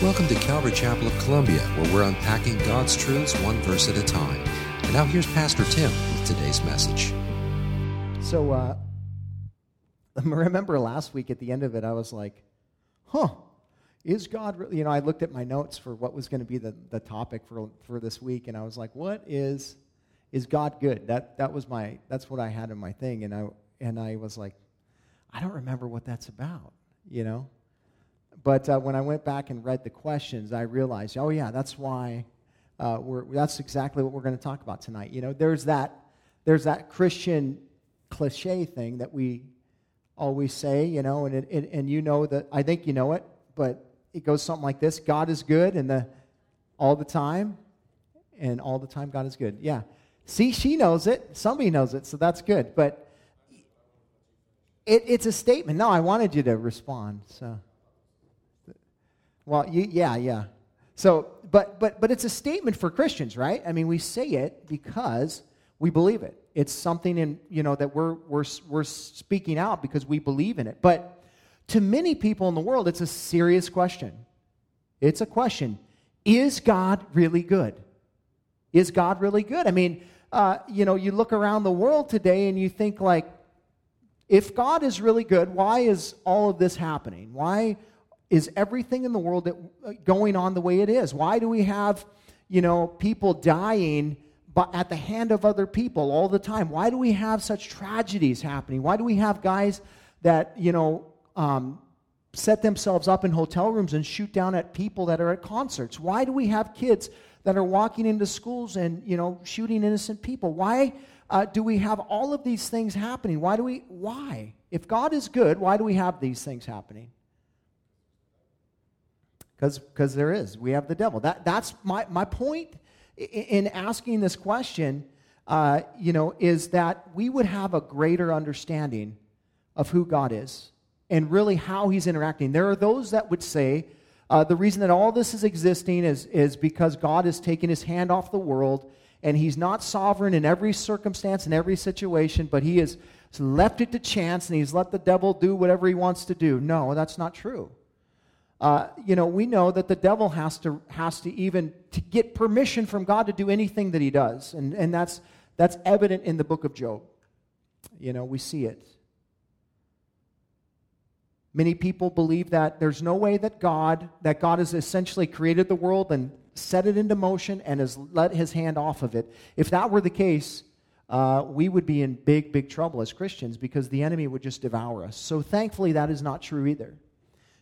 Welcome to Calvary Chapel of Columbia, where we're unpacking God's truths one verse at a time. And now here's Pastor Tim with today's message. So, uh, remember last week at the end of it, I was like, huh, is God really? You know, I looked at my notes for what was going to be the, the topic for, for this week, and I was like, what is, is God good? That, that was my, that's what I had in my thing. And I, and I was like, I don't remember what that's about, you know? But uh, when I went back and read the questions, I realized, oh, yeah, that's why, uh, that's exactly what we're going to talk about tonight. You know, there's that, there's that Christian cliche thing that we always say, you know, and, it, it, and you know that, I think you know it, but it goes something like this God is good, and the, all the time, and all the time God is good. Yeah. See, she knows it. Somebody knows it, so that's good. But it, it's a statement. No, I wanted you to respond, so. Well, you, yeah, yeah. So, but, but, but it's a statement for Christians, right? I mean, we say it because we believe it. It's something in, you know, that we're, we're, we're speaking out because we believe in it. But to many people in the world, it's a serious question. It's a question Is God really good? Is God really good? I mean, uh, you know, you look around the world today and you think, like, if God is really good, why is all of this happening? Why is everything in the world that, uh, going on the way it is? Why do we have, you know, people dying but at the hand of other people all the time? Why do we have such tragedies happening? Why do we have guys that, you know, um, set themselves up in hotel rooms and shoot down at people that are at concerts? Why do we have kids that are walking into schools and, you know, shooting innocent people? Why uh, do we have all of these things happening? Why do we, why? If God is good, why do we have these things happening? Because there is. We have the devil. That, that's my, my point in asking this question, uh, you know, is that we would have a greater understanding of who God is and really how he's interacting. There are those that would say uh, the reason that all this is existing is, is because God has taken his hand off the world and he's not sovereign in every circumstance, in every situation, but he has left it to chance and he's let the devil do whatever he wants to do. No, that's not true. Uh, you know, we know that the devil has to, has to even to get permission from God to do anything that he does. And, and that's, that's evident in the book of Job. You know, we see it. Many people believe that there's no way that God, that God has essentially created the world and set it into motion and has let his hand off of it. If that were the case, uh, we would be in big, big trouble as Christians because the enemy would just devour us. So thankfully, that is not true either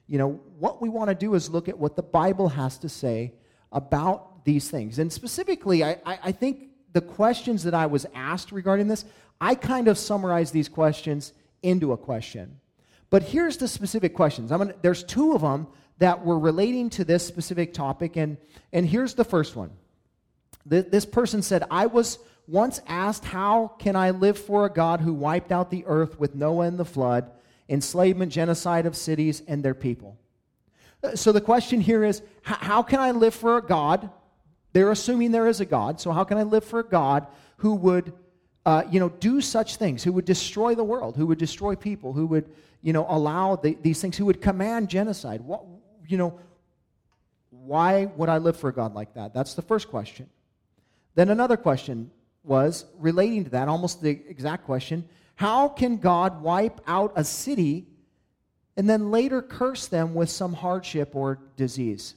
you know, what we want to do is look at what the Bible has to say about these things. And specifically, I, I, I think the questions that I was asked regarding this, I kind of summarized these questions into a question. But here's the specific questions. I'm gonna, there's two of them that were relating to this specific topic, and, and here's the first one. this person said, I was once asked, How can I live for a God who wiped out the earth with Noah and the flood? Enslavement, genocide of cities and their people. Uh, so the question here is how can I live for a God? They're assuming there is a God. So how can I live for a God who would, uh, you know, do such things, who would destroy the world, who would destroy people, who would, you know, allow the, these things, who would command genocide? What, you know, why would I live for a God like that? That's the first question. Then another question was relating to that, almost the exact question how can God wipe out a city and then later curse them with some hardship or disease?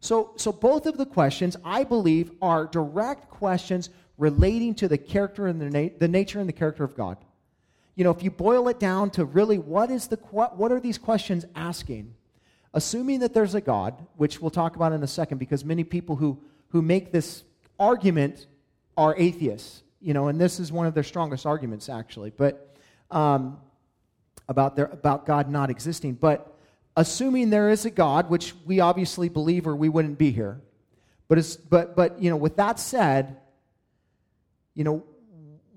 So, so both of the questions, I believe, are direct questions relating to the character and the, na- the nature and the character of God. You know, if you boil it down to really what is the what, what are these questions asking? Assuming that there's a God, which we'll talk about in a second, because many people who who make this argument are atheists you know, and this is one of their strongest arguments, actually, but um, about, their, about God not existing. But assuming there is a God, which we obviously believe or we wouldn't be here, but, it's, but, but you know, with that said, you know,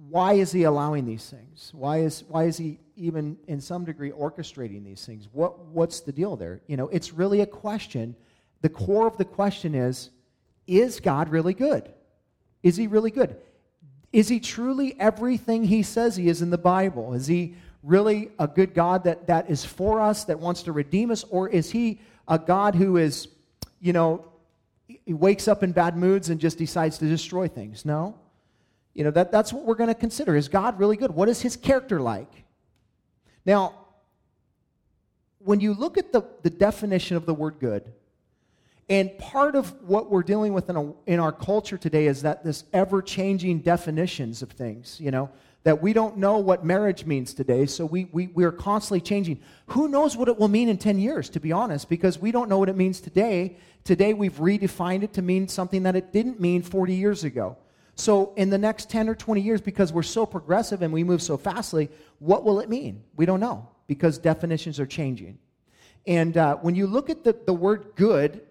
why is he allowing these things? Why is, why is he even in some degree orchestrating these things? What, what's the deal there? You know, it's really a question. The core of the question is Is God really good? Is he really good? Is he truly everything he says he is in the Bible? Is he really a good God that, that is for us, that wants to redeem us? Or is he a God who is, you know, he wakes up in bad moods and just decides to destroy things. No. You know, that, that's what we're going to consider. Is God really good? What is his character like? Now, when you look at the, the definition of the word good, and part of what we're dealing with in, a, in our culture today is that this ever changing definitions of things, you know, that we don't know what marriage means today, so we, we, we are constantly changing. Who knows what it will mean in 10 years, to be honest, because we don't know what it means today. Today, we've redefined it to mean something that it didn't mean 40 years ago. So, in the next 10 or 20 years, because we're so progressive and we move so fastly, what will it mean? We don't know because definitions are changing. And uh, when you look at the, the word good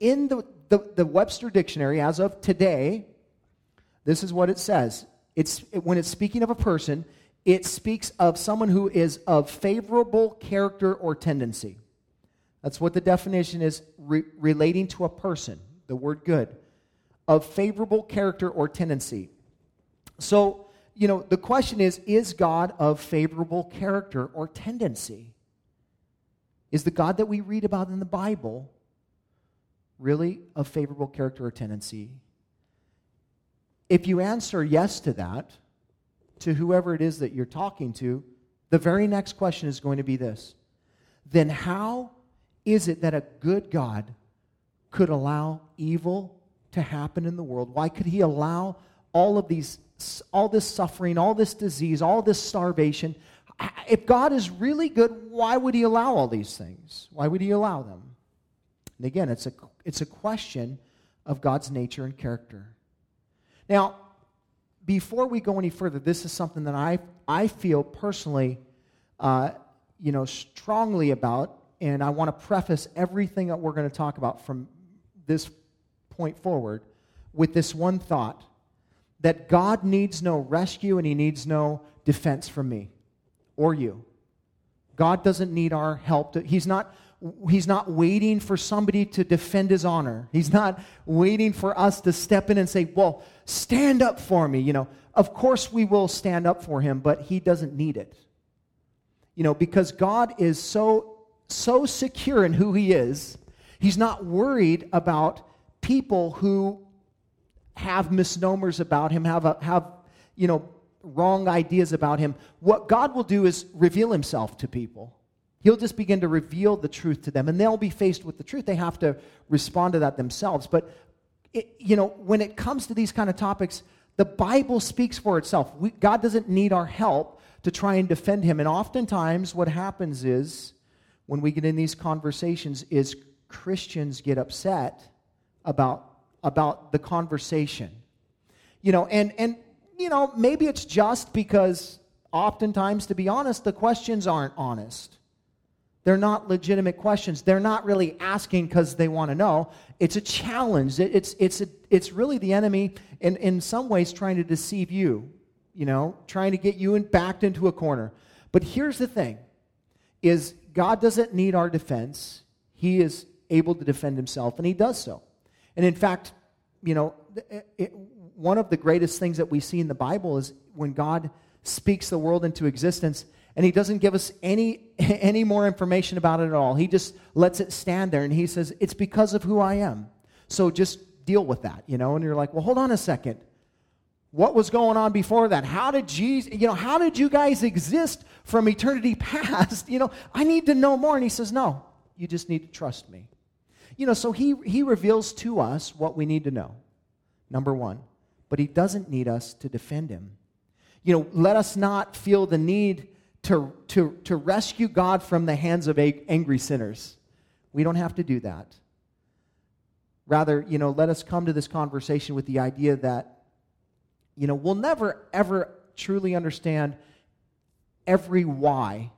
in the, the, the Webster Dictionary as of today, this is what it says it's, when it's speaking of a person, it speaks of someone who is of favorable character or tendency. That's what the definition is re- relating to a person, the word good, of favorable character or tendency. So, you know, the question is is God of favorable character or tendency? Is the God that we read about in the Bible really a favorable character or tendency? If you answer yes to that, to whoever it is that you're talking to, the very next question is going to be this Then how is it that a good God could allow evil to happen in the world? Why could he allow all of these, all this suffering, all this disease, all this starvation? If God is really good, why would he allow all these things? Why would he allow them? And again, it's a, it's a question of God's nature and character. Now, before we go any further, this is something that I, I feel personally, uh, you know, strongly about, and I want to preface everything that we're going to talk about from this point forward with this one thought that God needs no rescue and he needs no defense from me or you. God doesn't need our help. To, he's not he's not waiting for somebody to defend his honor. He's not waiting for us to step in and say, "Well, stand up for me." You know, of course we will stand up for him, but he doesn't need it. You know, because God is so so secure in who he is, he's not worried about people who have misnomers about him, have a, have you know, wrong ideas about him. What God will do is reveal himself to people. He'll just begin to reveal the truth to them, and they'll be faced with the truth. They have to respond to that themselves. But, it, you know, when it comes to these kind of topics, the Bible speaks for itself. We, God doesn't need our help to try and defend him. And oftentimes, what happens is, when we get in these conversations, is Christians get upset about, about the conversation. You know, and, and, you know, maybe it's just because oftentimes, to be honest, the questions aren't honest. They're not legitimate questions. They're not really asking because they want to know. It's a challenge. It's, it's, a, it's really the enemy, in, in some ways, trying to deceive you, you know, trying to get you in, backed into a corner. But here's the thing is God doesn't need our defense. He is able to defend himself, and he does so. And in fact, you know, it, it, one of the greatest things that we see in the Bible is when God speaks the world into existence, and he doesn't give us any any more information about it at all. He just lets it stand there and he says, "It's because of who I am." So just deal with that, you know? And you're like, "Well, hold on a second. What was going on before that? How did Jesus, you know, how did you guys exist from eternity past? You know, I need to know more." And he says, "No, you just need to trust me." You know, so he he reveals to us what we need to know. Number 1. But he doesn't need us to defend him. You know, let us not feel the need to, to, to rescue God from the hands of angry sinners. We don't have to do that. Rather, you know, let us come to this conversation with the idea that, you know, we'll never, ever truly understand every why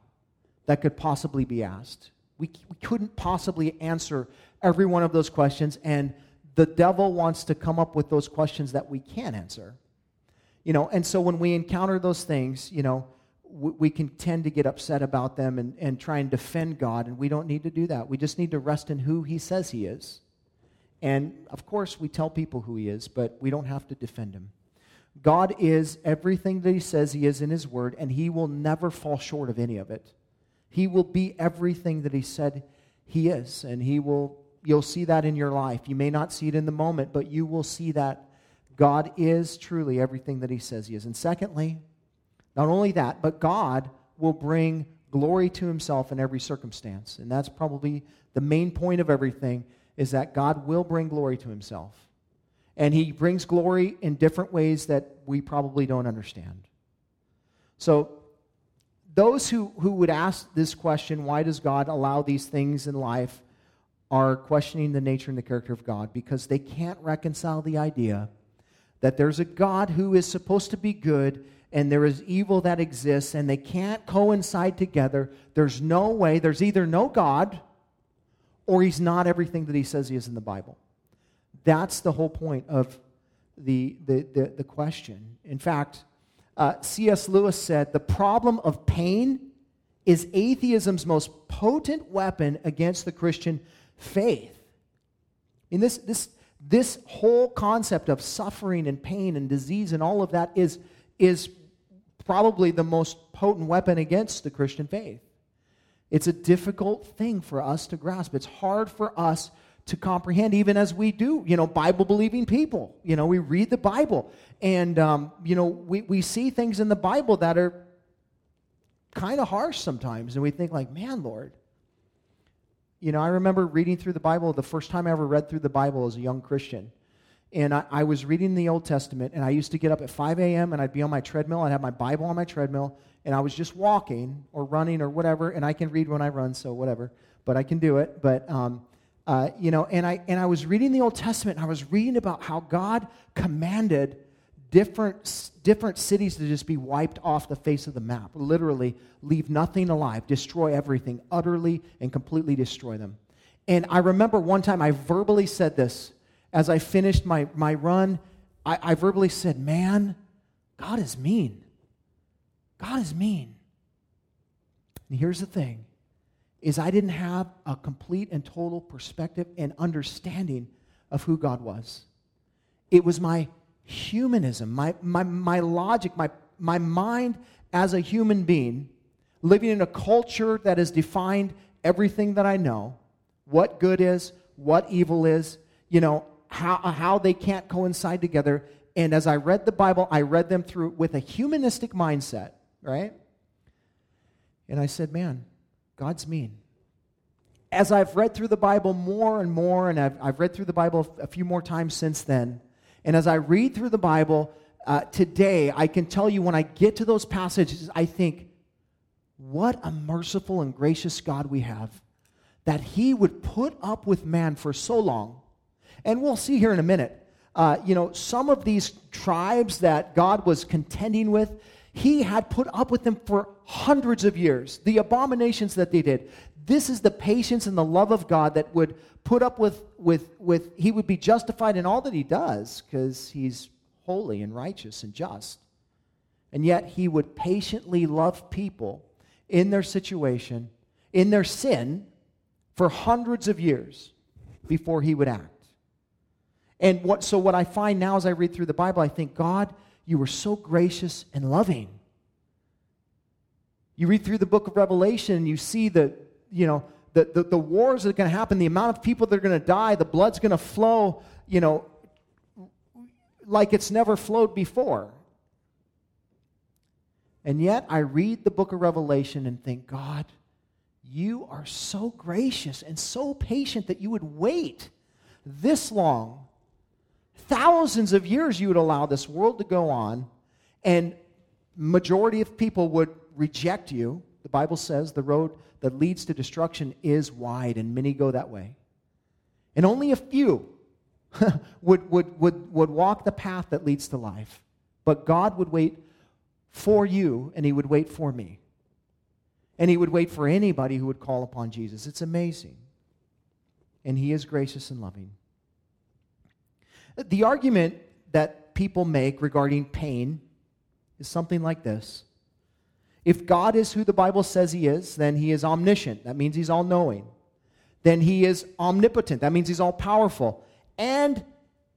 that could possibly be asked. We, we couldn't possibly answer every one of those questions, and the devil wants to come up with those questions that we can't answer. You know, and so when we encounter those things, you know, we can tend to get upset about them and, and try and defend God, and we don't need to do that. We just need to rest in who He says He is. And of course, we tell people who He is, but we don't have to defend Him. God is everything that He says He is in His Word, and He will never fall short of any of it. He will be everything that He said He is, and He will, You'll see that in your life. You may not see it in the moment, but you will see that God is truly everything that He says He is. And secondly, not only that, but God will bring glory to Himself in every circumstance. And that's probably the main point of everything is that God will bring glory to Himself. And He brings glory in different ways that we probably don't understand. So, those who, who would ask this question, why does God allow these things in life, are questioning the nature and the character of God because they can't reconcile the idea that there's a God who is supposed to be good and there is evil that exists and they can't coincide together. There's no way, there's either no God or he's not everything that he says he is in the Bible. That's the whole point of the, the, the, the question. In fact, uh, C.S. Lewis said the problem of pain is atheism's most potent weapon against the Christian faith. In this, this, this whole concept of suffering and pain and disease and all of that is, is probably the most potent weapon against the Christian faith. It's a difficult thing for us to grasp. It's hard for us to comprehend, even as we do, you know, Bible believing people. You know, we read the Bible and, um, you know, we, we see things in the Bible that are kind of harsh sometimes. And we think, like, man, Lord, you know, I remember reading through the Bible the first time I ever read through the Bible as a young Christian. And I, I, was reading the Old Testament, and I used to get up at 5 a.m. and I'd be on my treadmill. I'd have my Bible on my treadmill, and I was just walking or running or whatever. And I can read when I run, so whatever, but I can do it. But, um, uh, you know, and I, and I was reading the Old Testament, and I was reading about how God commanded different, different cities to just be wiped off the face of the map. Literally, leave nothing alive, destroy everything, utterly and completely destroy them. And I remember one time I verbally said this as I finished my, my run. I, I verbally said, Man, God is mean. God is mean. And here's the thing is I didn't have a complete and total perspective and understanding of who God was. It was my humanism, my, my, my logic, my, my mind as a human being, living in a culture that has defined everything that I know what good is, what evil is, you know, how, how they can't coincide together. And as I read the Bible, I read them through with a humanistic mindset, right? And I said, man, God's mean. As I've read through the Bible more and more, and I've, I've read through the Bible a few more times since then, and as I read through the Bible uh, today, I can tell you when I get to those passages, I think, what a merciful and gracious God we have that He would put up with man for so long. And we'll see here in a minute. Uh, you know, some of these tribes that God was contending with, He had put up with them for hundreds of years. The abominations that they did. This is the patience and the love of God that would put up with, with, with he would be justified in all that he does because he's holy and righteous and just. And yet he would patiently love people in their situation, in their sin, for hundreds of years before he would act. And what, so, what I find now as I read through the Bible, I think, God, you were so gracious and loving. You read through the book of Revelation and you see the, you know, the, the, the wars that are going to happen, the amount of people that are going to die, the blood's going to flow, you know, like it's never flowed before. And yet I read the book of Revelation and think, God, you are so gracious and so patient that you would wait this long. Thousands of years you would allow this world to go on, and majority of people would reject you. The Bible says the road that leads to destruction is wide, and many go that way. And only a few would, would, would, would walk the path that leads to life. But God would wait for you, and He would wait for me. And He would wait for anybody who would call upon Jesus. It's amazing. And He is gracious and loving. The argument that people make regarding pain is something like this if God is who the Bible says he is, then he is omniscient. That means he's all knowing. Then he is omnipotent. That means he's all powerful. And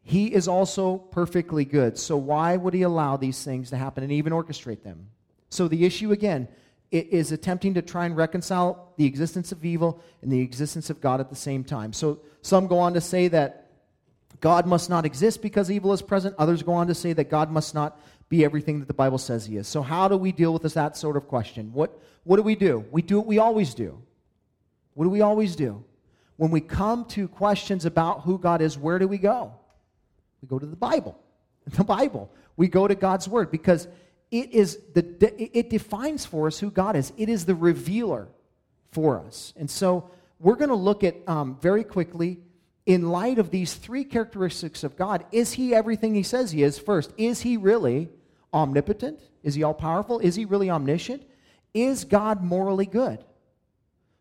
he is also perfectly good. So why would he allow these things to happen and even orchestrate them? So the issue again is attempting to try and reconcile the existence of evil and the existence of God at the same time. So some go on to say that God must not exist because evil is present. Others go on to say that God must not be everything that the Bible says he is. So how do we deal with this, that sort of question? What, what do we do? We do what we always do. What do we always do? When we come to questions about who God is, where do we go? We go to the Bible. The Bible. We go to God's Word because it is the it defines for us who God is. It is the revealer for us. And so we're going to look at um, very quickly in light of these three characteristics of God. Is He everything He says He is? First, is He really omnipotent? Is He all powerful? Is He really omniscient? Is God morally good?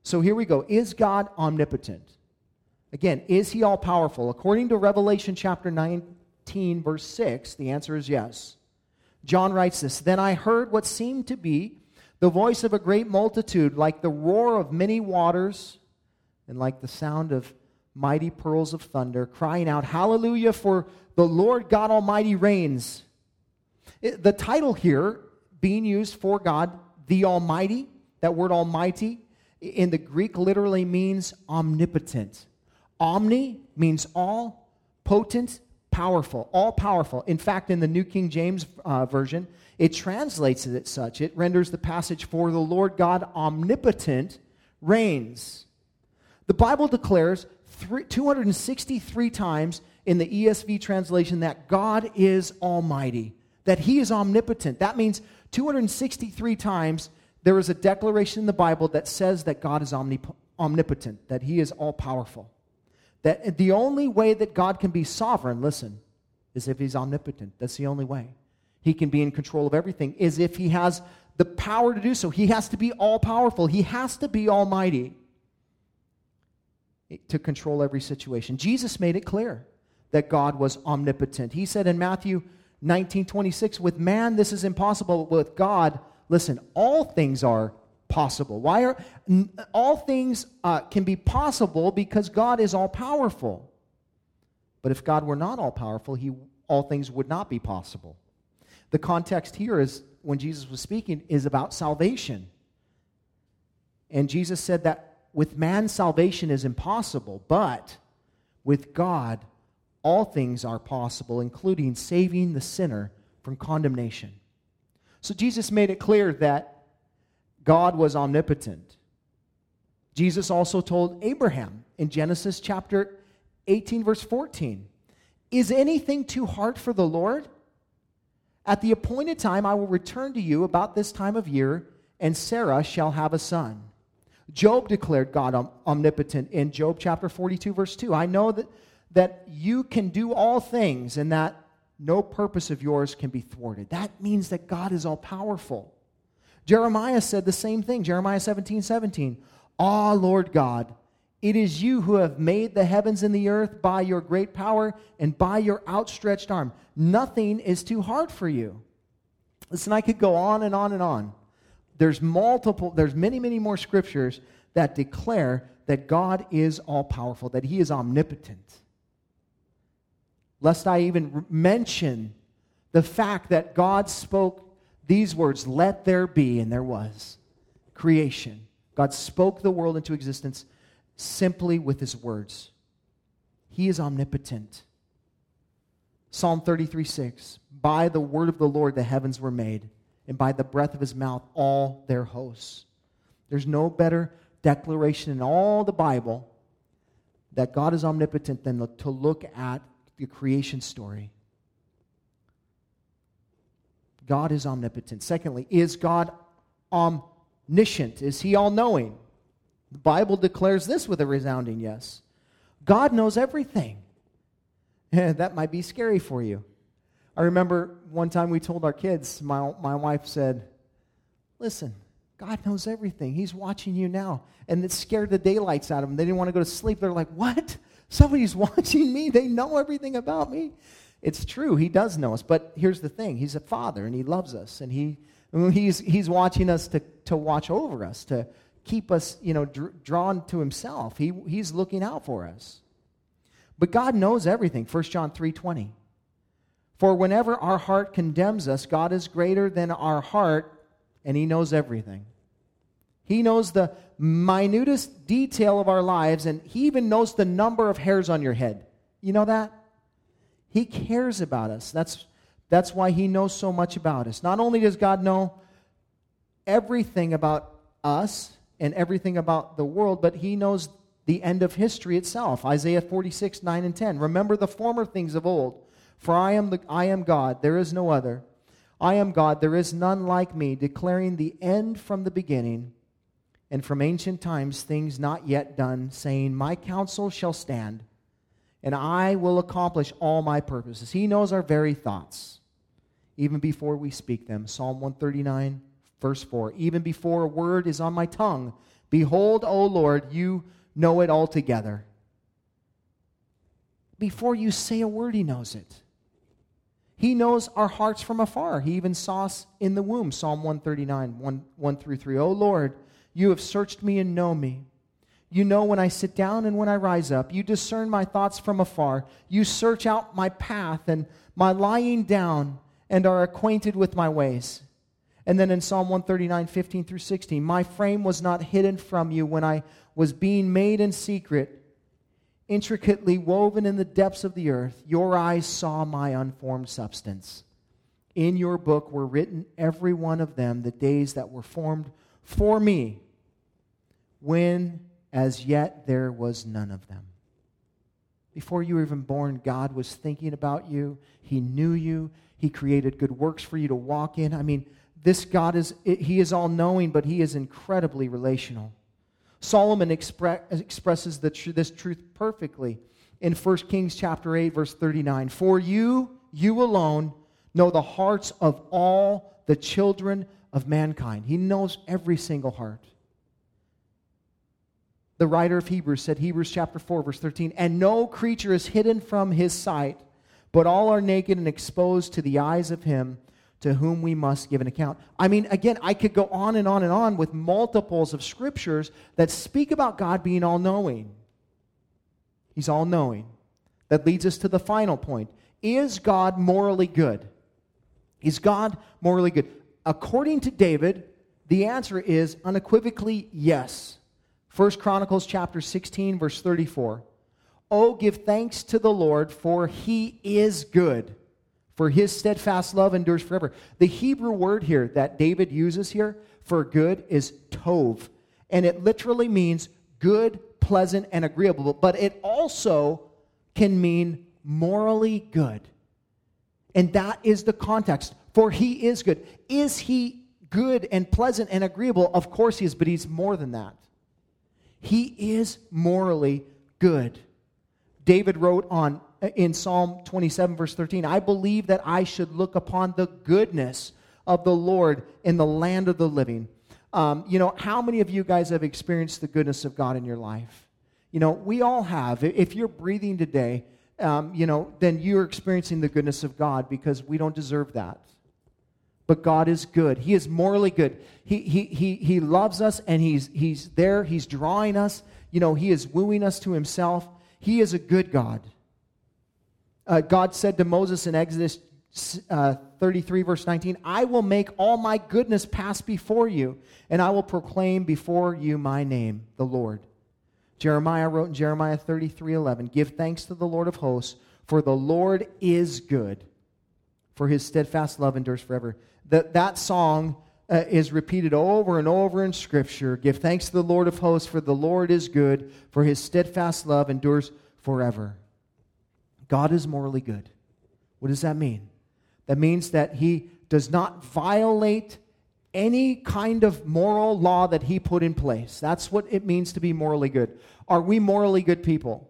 So here we go. Is God omnipotent? Again, is he all powerful? According to Revelation chapter 19, verse 6, the answer is yes. John writes this Then I heard what seemed to be the voice of a great multitude, like the roar of many waters, and like the sound of mighty pearls of thunder, crying out, Hallelujah, for the Lord God Almighty reigns. It, the title here being used for God, the Almighty, that word Almighty, in the Greek literally means omnipotent. Omni means all, potent, powerful, all powerful. In fact, in the New King James uh, Version, it translates it as such. It renders the passage, For the Lord God omnipotent reigns. The Bible declares three, 263 times in the ESV translation that God is almighty, that he is omnipotent. That means 263 times there is a declaration in the Bible that says that God is omnip- omnipotent, that he is all powerful. That the only way that God can be sovereign, listen, is if he's omnipotent. That's the only way. He can be in control of everything, is if he has the power to do so. He has to be all powerful, he has to be almighty to control every situation. Jesus made it clear that God was omnipotent. He said in Matthew 19 26, with man this is impossible, but with God, listen, all things are possible. Why are all things uh, can be possible because God is all powerful. But if God were not all powerful, he all things would not be possible. The context here is when Jesus was speaking is about salvation. And Jesus said that with man salvation is impossible, but with God all things are possible, including saving the sinner from condemnation. So Jesus made it clear that God was omnipotent. Jesus also told Abraham in Genesis chapter 18, verse 14 Is anything too hard for the Lord? At the appointed time, I will return to you about this time of year, and Sarah shall have a son. Job declared God omnipotent in Job chapter 42, verse 2. I know that, that you can do all things and that no purpose of yours can be thwarted. That means that God is all powerful. Jeremiah said the same thing. Jeremiah 17, 17. Ah, Lord God, it is you who have made the heavens and the earth by your great power and by your outstretched arm. Nothing is too hard for you. Listen, I could go on and on and on. There's multiple, there's many, many more scriptures that declare that God is all powerful, that He is omnipotent. Lest I even mention the fact that God spoke these words, let there be, and there was. Creation. God spoke the world into existence simply with his words. He is omnipotent. Psalm 33 6. By the word of the Lord the heavens were made, and by the breath of his mouth all their hosts. There's no better declaration in all the Bible that God is omnipotent than to look at the creation story. God is omnipotent. Secondly, is God omniscient? Is he all knowing? The Bible declares this with a resounding yes. God knows everything. that might be scary for you. I remember one time we told our kids, my, my wife said, Listen, God knows everything. He's watching you now. And it scared the daylights out of them. They didn't want to go to sleep. They're like, What? Somebody's watching me. They know everything about me. It's true, he does know us. But here's the thing he's a father and he loves us. And he, he's, he's watching us to, to watch over us, to keep us you know, dr- drawn to himself. He, he's looking out for us. But God knows everything. 1 John 3.20. For whenever our heart condemns us, God is greater than our heart, and he knows everything. He knows the minutest detail of our lives, and He even knows the number of hairs on your head. You know that? He cares about us. That's, that's why He knows so much about us. Not only does God know everything about us and everything about the world, but He knows the end of history itself. Isaiah 46, 9 and 10. Remember the former things of old, for I am, the, I am God, there is no other. I am God, there is none like me, declaring the end from the beginning and from ancient times things not yet done, saying, My counsel shall stand, and I will accomplish all my purposes. He knows our very thoughts, even before we speak them. Psalm 139, verse 4. Even before a word is on my tongue, behold, O Lord, you know it altogether. Before you say a word, He knows it. He knows our hearts from afar. He even saw us in the womb. Psalm 139, 1, 1 through 3. O Lord, you have searched me and know me. You know when I sit down and when I rise up. You discern my thoughts from afar. You search out my path and my lying down and are acquainted with my ways. And then in Psalm 139, 15 through 16, my frame was not hidden from you when I was being made in secret intricately woven in the depths of the earth, your eyes saw my unformed substance. In your book were written, every one of them, the days that were formed for me, when as yet there was none of them. Before you were even born, God was thinking about you. He knew you. He created good works for you to walk in. I mean, this God is, He is all knowing, but He is incredibly relational. Solomon expre- expresses tr- this truth perfectly in 1 Kings chapter 8 verse 39. For you, you alone know the hearts of all the children of mankind. He knows every single heart. The writer of Hebrews said Hebrews chapter 4 verse 13, and no creature is hidden from his sight, but all are naked and exposed to the eyes of him to whom we must give an account. I mean, again, I could go on and on and on with multiples of scriptures that speak about God being all knowing. He's all knowing. That leads us to the final point. Is God morally good? Is God morally good? According to David, the answer is unequivocally yes. First Chronicles chapter 16 verse 34. Oh give thanks to the Lord for he is good for his steadfast love endures forever. The Hebrew word here that David uses here for good is tov, and it literally means good, pleasant, and agreeable, but it also can mean morally good. And that is the context. For he is good. Is he good and pleasant and agreeable? Of course he is, but he's more than that. He is morally good. David wrote on in Psalm 27, verse 13, I believe that I should look upon the goodness of the Lord in the land of the living. Um, you know, how many of you guys have experienced the goodness of God in your life? You know, we all have. If you're breathing today, um, you know, then you're experiencing the goodness of God because we don't deserve that. But God is good. He is morally good. He, he, he, he loves us and he's, he's there. He's drawing us. You know, He is wooing us to Himself. He is a good God uh, God said to Moses in Exodus uh, 33, verse 19, I will make all my goodness pass before you, and I will proclaim before you my name, the Lord. Jeremiah wrote in Jeremiah 33, 11, Give thanks to the Lord of hosts, for the Lord is good, for his steadfast love endures forever. That, that song uh, is repeated over and over in Scripture. Give thanks to the Lord of hosts, for the Lord is good, for his steadfast love endures forever. God is morally good. What does that mean? That means that he does not violate any kind of moral law that he put in place. That's what it means to be morally good. Are we morally good people?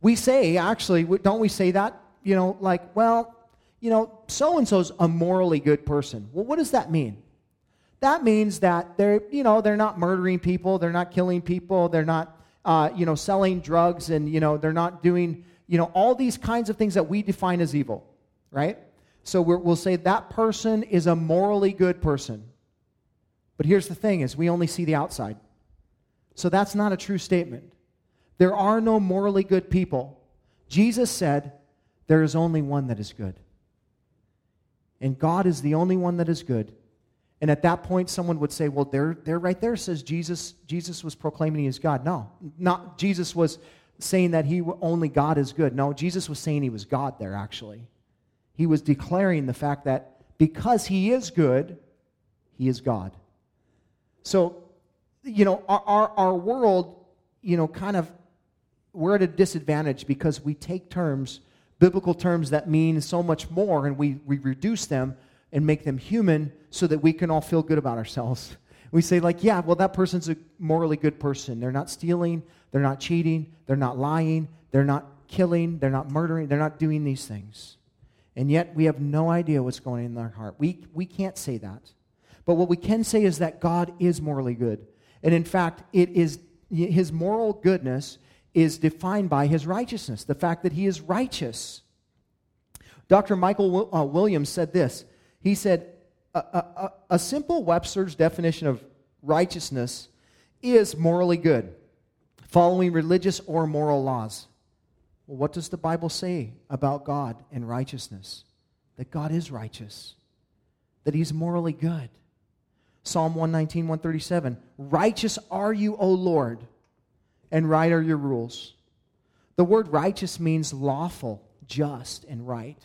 We say, actually, don't we say that? You know, like, well, you know, so and so's a morally good person. Well, what does that mean? That means that they're, you know, they're not murdering people, they're not killing people, they're not, uh, you know, selling drugs, and you know, they're not doing you know, all these kinds of things that we define as evil, right? So we will say that person is a morally good person. But here's the thing is we only see the outside. So that's not a true statement. There are no morally good people. Jesus said, there is only one that is good. And God is the only one that is good. And at that point, someone would say, well, there right there says Jesus, Jesus was proclaiming he is God. No, not Jesus was saying that he only God is good. No, Jesus was saying he was God there, actually. He was declaring the fact that because he is good, he is God. So, you know, our, our, our world, you know, kind of, we're at a disadvantage because we take terms, biblical terms that mean so much more, and we, we reduce them and make them human so that we can all feel good about ourselves. We say, like, yeah, well, that person's a morally good person. They're not stealing, they're not cheating, they're not lying, they're not killing, they're not murdering, they're not doing these things. And yet we have no idea what's going on in their heart. We, we can't say that. But what we can say is that God is morally good. And in fact, it is his moral goodness is defined by his righteousness, the fact that he is righteous. Dr. Michael uh, Williams said this. He said, a, a, a simple Webster's definition of righteousness is morally good, following religious or moral laws. Well, what does the Bible say about God and righteousness? That God is righteous, that He's morally good. Psalm 119, 137 Righteous are you, O Lord, and right are your rules. The word righteous means lawful, just, and right.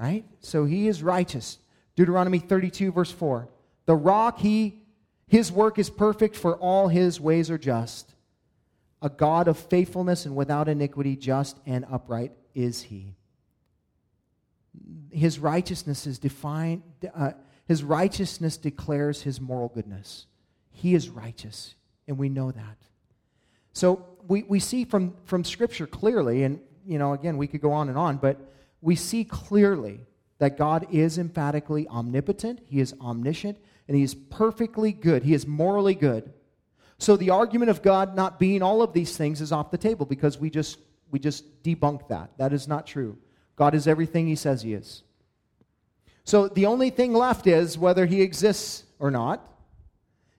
Right? So He is righteous. Deuteronomy 32, verse 4. The rock, he, his work is perfect, for all his ways are just. A God of faithfulness and without iniquity, just and upright is he. His righteousness is defined, uh, his righteousness declares his moral goodness. He is righteous, and we know that. So we, we see from, from Scripture clearly, and you know, again, we could go on and on, but we see clearly that God is emphatically omnipotent, He is omniscient, and He is perfectly good. He is morally good. So the argument of God not being all of these things is off the table because we just we just debunk that. That is not true. God is everything he says he is. So the only thing left is whether he exists or not.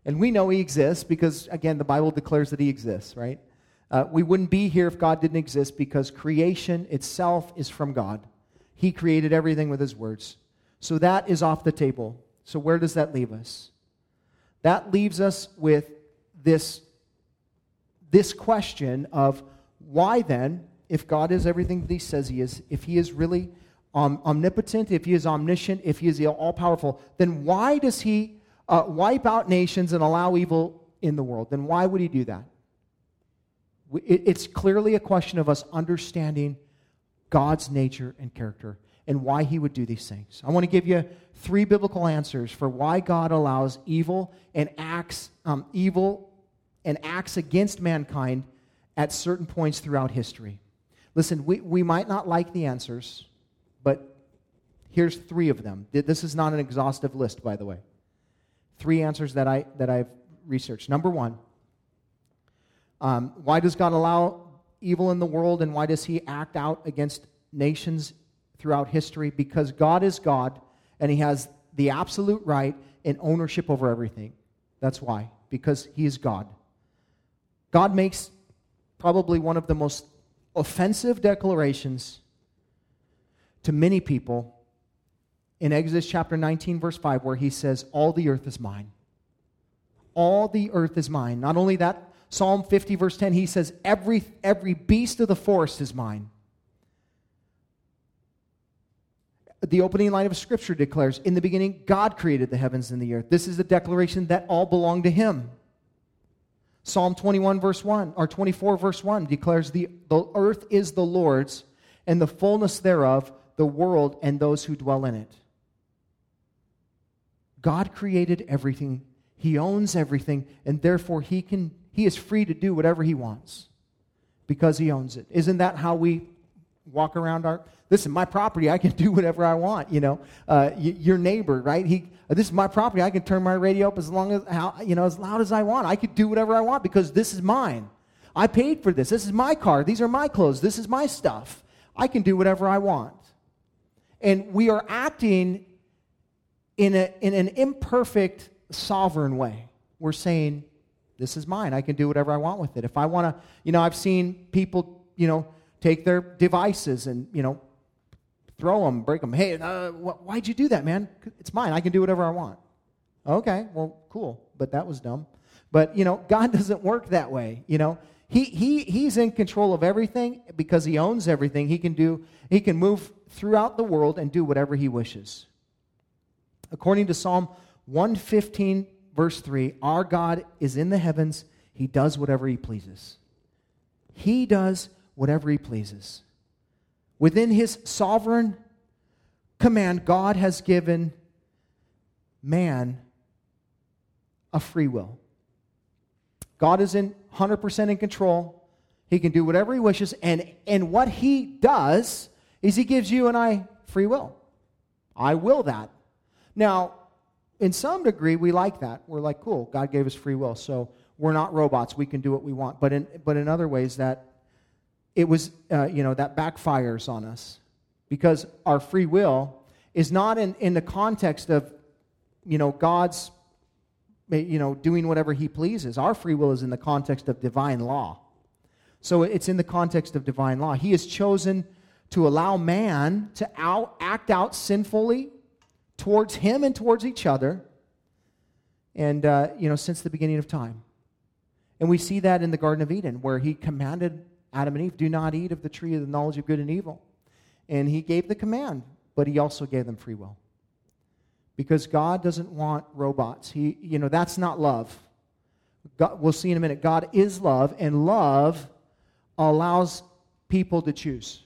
And we know he exists because again the Bible declares that he exists, right? Uh, we wouldn't be here if God didn't exist because creation itself is from God. He created everything with his words. So that is off the table. So where does that leave us? That leaves us with this, this question of why then, if God is everything that He says He is, if He is really um, omnipotent, if He is omniscient, if He is all powerful, then why does He uh, wipe out nations and allow evil in the world? Then why would He do that? It, it's clearly a question of us understanding God's nature and character and why he would do these things. I want to give you three biblical answers for why God allows evil and acts um, evil and acts against mankind at certain points throughout history. Listen, we, we might not like the answers, but here's three of them. This is not an exhaustive list, by the way. Three answers that, I, that I've researched. Number one, um, why does God allow evil in the world and why does he act out against nations throughout history? Because God is God and he has the absolute right and ownership over everything. That's why, because he is God. God makes probably one of the most offensive declarations to many people in Exodus chapter 19, verse 5, where he says, All the earth is mine. All the earth is mine. Not only that, Psalm 50, verse 10, he says, Every, every beast of the forest is mine. The opening line of Scripture declares, In the beginning, God created the heavens and the earth. This is a declaration that all belong to him. Psalm 21, verse 1, or 24, verse 1 declares, the, the earth is the Lord's, and the fullness thereof, the world and those who dwell in it. God created everything, He owns everything, and therefore He, can, he is free to do whatever He wants because He owns it. Isn't that how we walk around our listen my property i can do whatever i want you know. Uh, y- your neighbor right? He uh, this is my property. I can turn my radio up as long as how you know as loud as i want. I could do whatever i want because this is mine. I paid for this. This is my car. These are my clothes. This is my stuff. I can do whatever i want. And we are acting in, a, in an imperfect sovereign way. We're saying this is mine i can do whatever i want with it if i want to you know i've seen people you know take their devices and, you know, throw them, break them. Hey, uh, wh- why'd you do that, man? It's mine. I can do whatever I want. Okay, well, cool, but that was dumb. But, you know, God doesn't work that way, you know. He, he, he's in control of everything because he owns everything. He can do, he can move throughout the world and do whatever he wishes. According to Psalm 115, verse 3, our God is in the heavens. He does whatever he pleases. He does whatever he pleases. Within his sovereign command, God has given man a free will. God is in 100% in control. He can do whatever he wishes. And, and what he does is he gives you and I free will. I will that. Now, in some degree, we like that. We're like, cool, God gave us free will. So we're not robots. We can do what we want. But in, but in other ways, that it was, uh, you know, that backfires on us because our free will is not in, in the context of, you know, God's, you know, doing whatever he pleases. Our free will is in the context of divine law. So it's in the context of divine law. He has chosen to allow man to out, act out sinfully towards him and towards each other, and, uh, you know, since the beginning of time. And we see that in the Garden of Eden, where he commanded Adam and Eve, do not eat of the tree of the knowledge of good and evil. And he gave the command, but he also gave them free will. Because God doesn't want robots. He, you know, that's not love. God, we'll see in a minute. God is love, and love allows people to choose.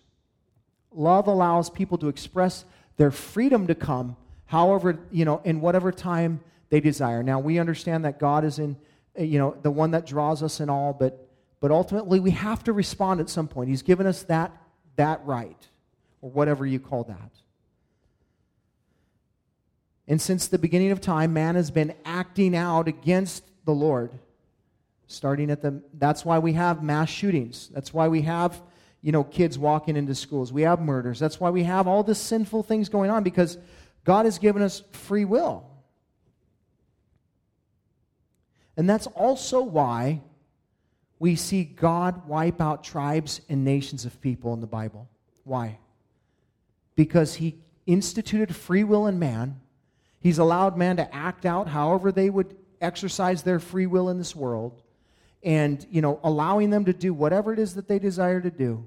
Love allows people to express their freedom to come, however, you know, in whatever time they desire. Now, we understand that God is in, eh, you know, the one that draws us in all, but but ultimately, we have to respond at some point. He's given us that, that right, or whatever you call that. And since the beginning of time, man has been acting out against the Lord. Starting at the, that's why we have mass shootings. That's why we have, you know, kids walking into schools. We have murders. That's why we have all the sinful things going on because God has given us free will. And that's also why we see God wipe out tribes and nations of people in the Bible. Why? Because he instituted free will in man. He's allowed man to act out however they would exercise their free will in this world and, you know, allowing them to do whatever it is that they desire to do,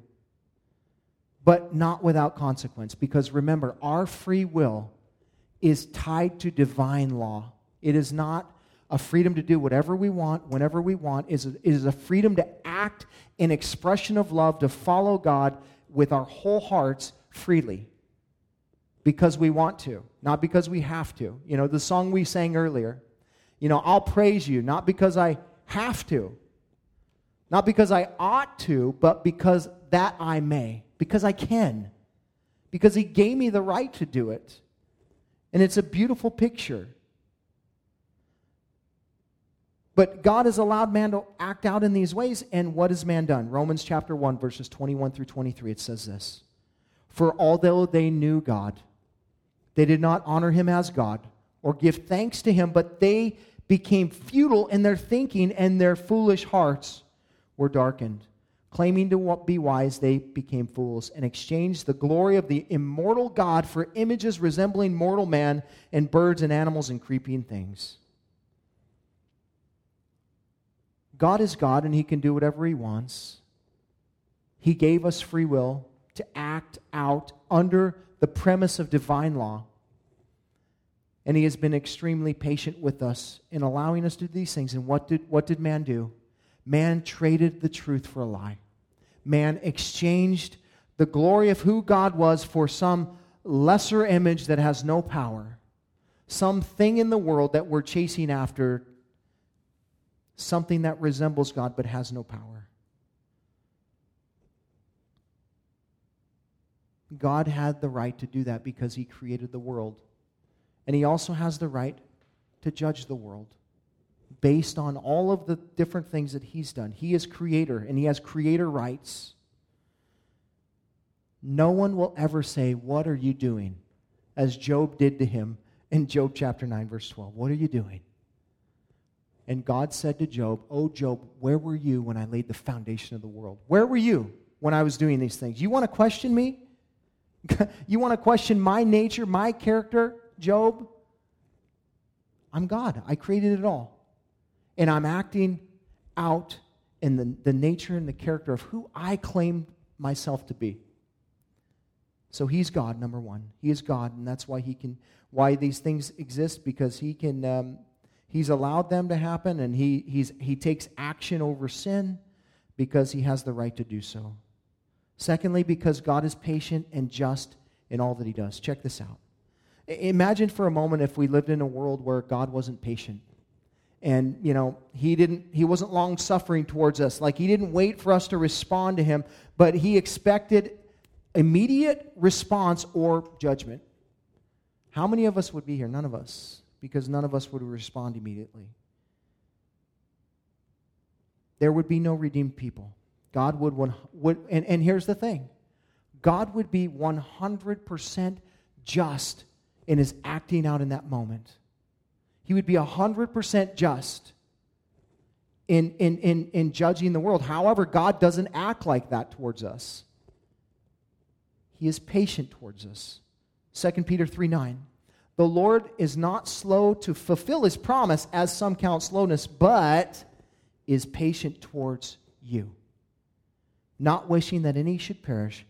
but not without consequence. Because remember, our free will is tied to divine law. It is not a freedom to do whatever we want, whenever we want. It is a, freedom to act in expression of love, to follow God with our whole hearts freely because we want to, not because we have to. You know, the song we sang earlier, you know, I'll praise you, not because I have to, not because I ought to, but because that I may, because I can, because He gave me the right to do it. And it's a beautiful picture. But God has allowed man to act out in these ways, and what has man done? Romans chapter 1, verses 21 through 23, it says this For although they knew God, they did not honor him as God or give thanks to him, but they became futile in their thinking, and their foolish hearts were darkened. Claiming to be wise, they became fools and exchanged the glory of the immortal God for images resembling mortal man and birds and animals and creeping things. God is God and He can do whatever He wants. He gave us free will to act out under the premise of divine law. And He has been extremely patient with us in allowing us to do these things. And what did, what did man do? Man traded the truth for a lie. Man exchanged the glory of who God was for some lesser image that has no power, some thing in the world that we're chasing after something that resembles God but has no power. God had the right to do that because he created the world. And he also has the right to judge the world based on all of the different things that he's done. He is creator and he has creator rights. No one will ever say, What are you doing? as Job did to him in Job chapter 9, verse 12. What are you doing? And God said to Job, Oh, Job, where were you when I laid the foundation of the world? Where were you when I was doing these things? You want to question me? you want to question my nature, my character, Job? I'm God. I created it all. And I'm acting out in the, the nature and the character of who I claim myself to be. So he's God, number one. He is God, and that's why he can, why these things exist, because he can, um, he's allowed them to happen, and he, he's, he takes action over sin because he has the right to do so. Secondly, because God is patient and just in all that he does. Check this out. Imagine for a moment if we lived in a world where God wasn't patient. And, you know, he didn't he wasn't long suffering towards us. Like he didn't wait for us to respond to him, but he expected immediate response or judgment. How many of us would be here? None of us, because none of us would respond immediately. There would be no redeemed people. God would, would and, and here's the thing God would be 100% just in his acting out in that moment. He would be 100% just in, in, in, in judging the world. However, God doesn't act like that towards us. He is patient towards us. 2 Peter 3 9. The Lord is not slow to fulfill his promise, as some count slowness, but is patient towards you, not wishing that any should perish,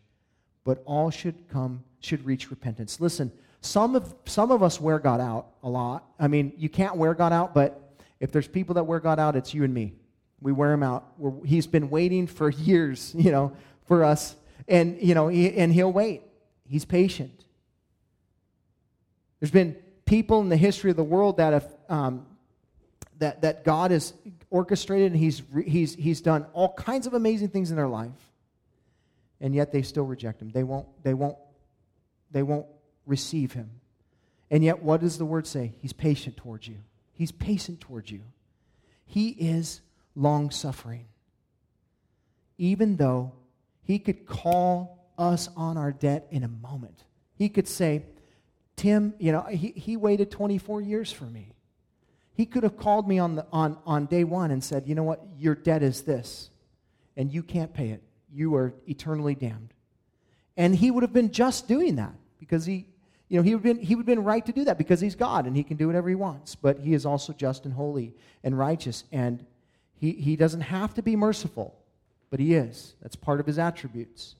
but all should come, should reach repentance. Listen, some of, some of us wear God out a lot. I mean, you can't wear God out, but if there's people that wear God out, it's you and me. We wear him out. We're, he's been waiting for years, you know, for us. And, you know, he, and he'll wait. He's patient. There's been people in the history of the world that have, um, that, that God has orchestrated and he's, he's, he's done all kinds of amazing things in their life. And yet they still reject him. They won't, they won't, they won't receive him. And yet, what does the word say? He's patient towards you. He's patient towards you. He is long suffering. Even though he could call us on our debt in a moment, he could say, Tim, you know, he, he waited 24 years for me. He could have called me on, the, on, on day one and said, you know what, your debt is this, and you can't pay it. You are eternally damned. And he would have been just doing that because he, you know, he would, been, he would have been right to do that because he's God and he can do whatever he wants. But he is also just and holy and righteous. And he, he doesn't have to be merciful, but he is. That's part of his attributes.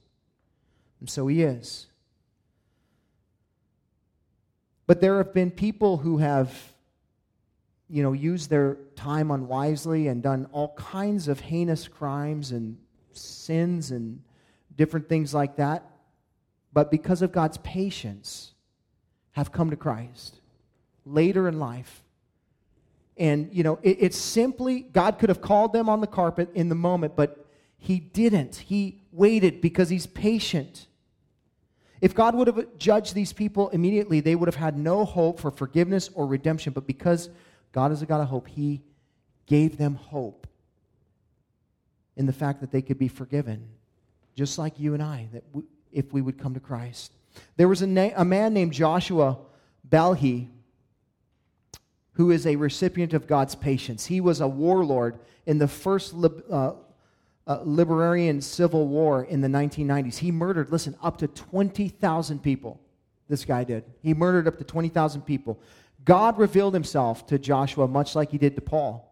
And so he is. But there have been people who have, you know, used their time unwisely and done all kinds of heinous crimes and sins and different things like that. But because of God's patience, have come to Christ later in life. And, you know, it, it's simply, God could have called them on the carpet in the moment, but He didn't. He waited because He's patient. If God would have judged these people immediately, they would have had no hope for forgiveness or redemption. But because God is a God of hope, He gave them hope in the fact that they could be forgiven, just like you and I, that we, if we would come to Christ. There was a, na- a man named Joshua Blahyi who is a recipient of God's patience. He was a warlord in the first lib- uh, uh, Liberian Civil War in the 1990s. He murdered, listen, up to 20,000 people. This guy did. He murdered up to 20,000 people. God revealed himself to Joshua much like he did to Paul.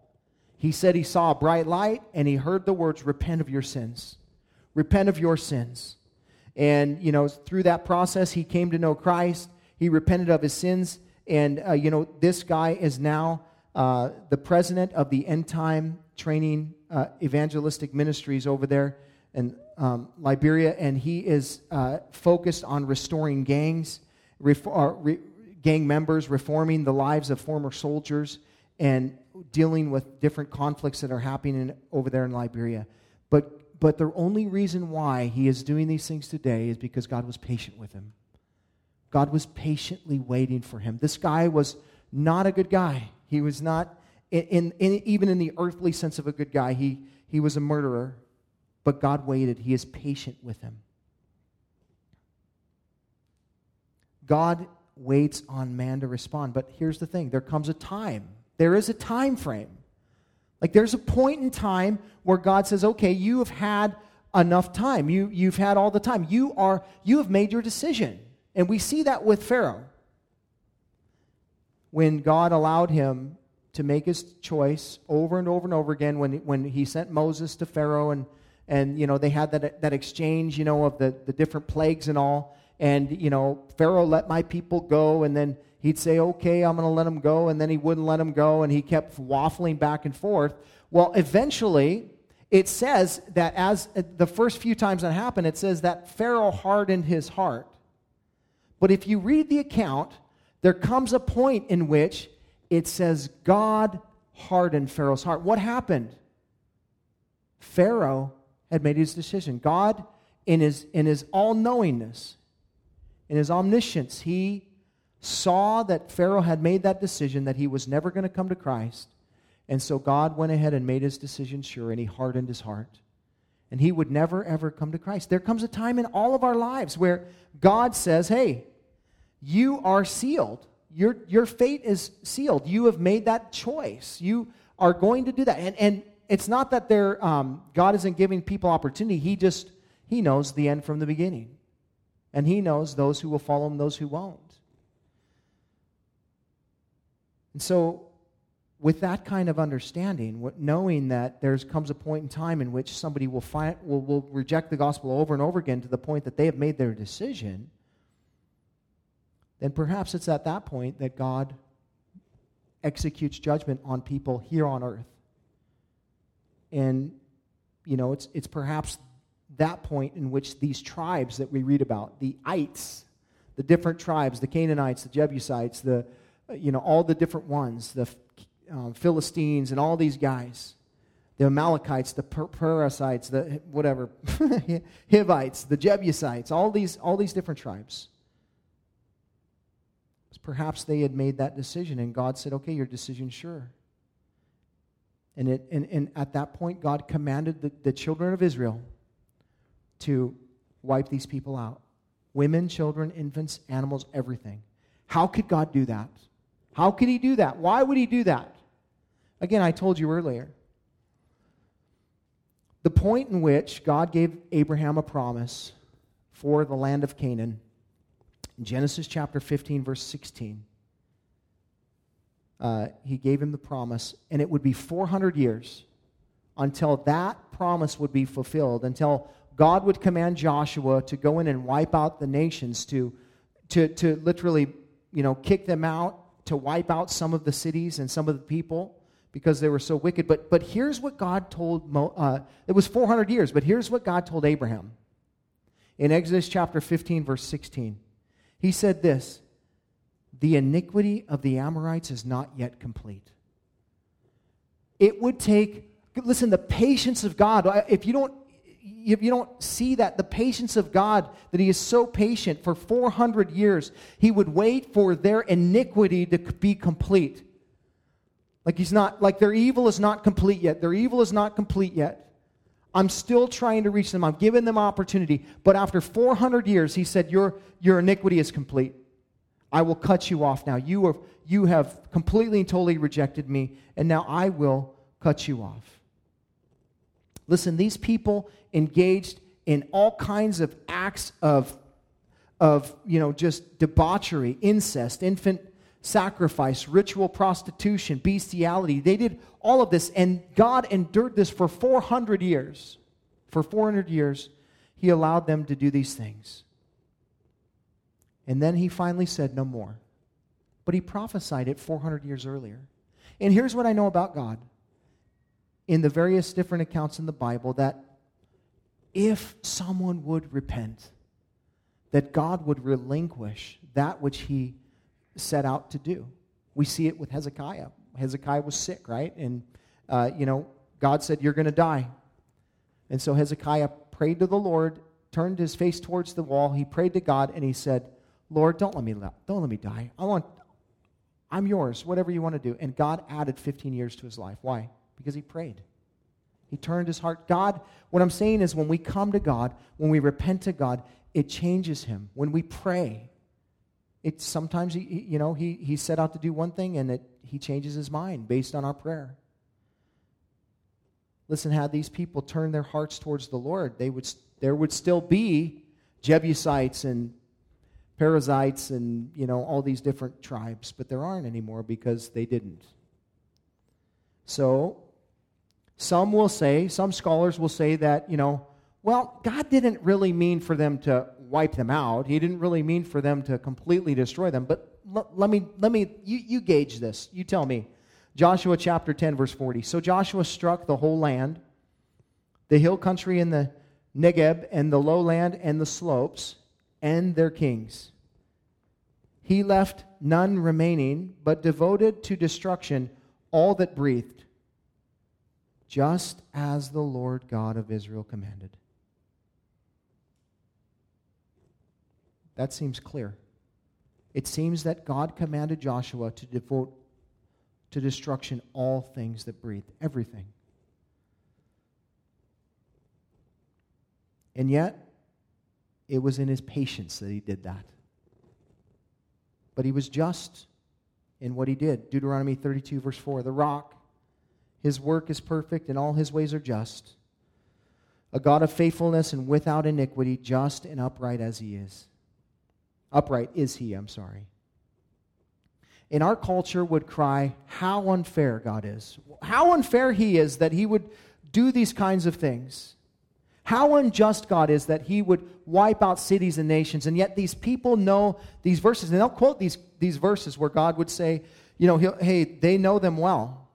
He said he saw a bright light and he heard the words, Repent of your sins. Repent of your sins. And, you know, through that process, he came to know Christ. He repented of his sins. And, uh, you know, this guy is now uh, the president of the End Time Training uh, Evangelistic Ministries over there in um, Liberia. And he is uh, focused on restoring gangs, ref- uh, re- gang members, reforming the lives of former soldiers, and dealing with different conflicts that are happening over there in Liberia. But but the only reason why he is doing these things today is because God was patient with him. God was patiently waiting for him. This guy was not a good guy. He was not, in, in, even in the earthly sense of a good guy, he, he was a murderer. But God waited. He is patient with him. God waits on man to respond. But here's the thing there comes a time, there is a time frame like there's a point in time where God says, okay, you have had enough time. You, you've had all the time. You, are, you have made your decision. And we see that with Pharaoh. when God allowed him to make his choice over and over and over again when, when he sent Moses to Pharaoh and, and you know, they had that, that exchange, you know, of the, the different plagues and all. And, you know, Pharaoh let my people go. And then he'd say, okay, I'm going to let him go. And then he wouldn't let him go. And he kept waffling back and forth. Well, eventually, it says that as uh, the first few times that happened, it says that Pharaoh hardened his heart. But if you read the account, there comes a point in which it says God hardened Pharaoh's heart. What happened? Pharaoh had made his decision. God, in his, in his all knowingness, in his omniscience, he saw that Pharaoh had made that decision that he was never going to come to Christ. And so God went ahead and made his decision sure, and he hardened his heart. And he would never, ever come to Christ. There comes a time in all of our lives where God says, Hey, you are sealed. Your, your fate is sealed. You have made that choice. You are going to do that. And, and it's not that they're, um, God isn't giving people opportunity. He just, he knows the end from the beginning. And he knows those who will follow him, those who won't. And so with that kind of understanding, knowing that there comes a point in time in which somebody will, find, will, will reject the gospel over and over again to the point that they have made their decision, then perhaps it's at that point that God executes judgment on people here on earth. And, you know, it's, it's perhaps that point in which these tribes that we read about, the ites, the different tribes, the Canaanites, the Jebusites, the, you know, all the different ones, the um, Philistines and all these guys, the Amalekites, the per- Perizzites, the whatever, Hivites, the Jebusites, all these, all these different tribes. Perhaps they had made that decision, and God said, Okay, your decision's sure. And, it, and, and at that point, God commanded the, the children of Israel to wipe these people out women, children, infants, animals, everything. How could God do that? How could He do that? Why would He do that? Again, I told you earlier. The point in which God gave Abraham a promise for the land of Canaan, Genesis chapter 15, verse 16, uh, he gave him the promise, and it would be 400 years until that promise would be fulfilled, until God would command Joshua to go in and wipe out the nations, to, to, to literally you know, kick them out, to wipe out some of the cities and some of the people because they were so wicked. But, but here's what God told, Mo, uh, it was 400 years, but here's what God told Abraham. In Exodus chapter 15, verse 16, he said this The iniquity of the Amorites is not yet complete. It would take, listen, the patience of God. If you don't if you don't see that the patience of God, that He is so patient for 400 years, He would wait for their iniquity to be complete. Like he's not, like their evil is not complete yet. Their evil is not complete yet. I'm still trying to reach them. I'm giving them opportunity. But after 400 years, he said, Your, your iniquity is complete. I will cut you off now. You, are, you have completely and totally rejected me, and now I will cut you off. Listen, these people engaged in all kinds of acts of, of you know, just debauchery, incest, infant sacrifice, ritual prostitution, bestiality. They did all of this, and God endured this for 400 years. For 400 years, He allowed them to do these things. And then He finally said, No more. But He prophesied it 400 years earlier. And here's what I know about God in the various different accounts in the Bible that if someone would repent, that God would relinquish that which He set out to do. We see it with Hezekiah. Hezekiah was sick, right? And, uh, you know, God said, You're going to die. And so Hezekiah prayed to the Lord, turned his face towards the wall. He prayed to God, and he said, Lord, don't let me, don't let me die. I want, I'm yours, whatever you want to do. And God added 15 years to his life. Why? Because he prayed. He turned his heart. God, what I'm saying is when we come to God, when we repent to God, it changes him. When we pray, it sometimes he, you know he, he set out to do one thing and it, he changes his mind based on our prayer listen had these people turned their hearts towards the lord they would there would still be jebusites and Perizzites and, you know, all these different tribes, but there aren't anymore because they didn't. So, some will say, some scholars will say that, you know, well, God didn't really mean for them to wipe them out. He didn't really mean for them to completely destroy them. But l- let me, let me you, you gauge this. You tell me. Joshua chapter 10, verse 40. So Joshua struck the whole land, the hill country and the Negeb, and the lowland and the slopes, and their kings. He left none remaining, but devoted to destruction all that breathed, just as the Lord God of Israel commanded. That seems clear. It seems that God commanded Joshua to devote to destruction all things that breathe, everything. And yet, it was in his patience that he did that. But he was just in what he did. Deuteronomy 32, verse 4 The rock, his work is perfect, and all his ways are just. A God of faithfulness and without iniquity, just and upright as he is. Upright is he, I'm sorry. In our culture, would cry, How unfair God is. How unfair he is that he would do these kinds of things. How unjust God is that he would wipe out cities and nations. And yet these people know these verses, and they'll quote these, these verses where God would say, you know, hey, they know them well.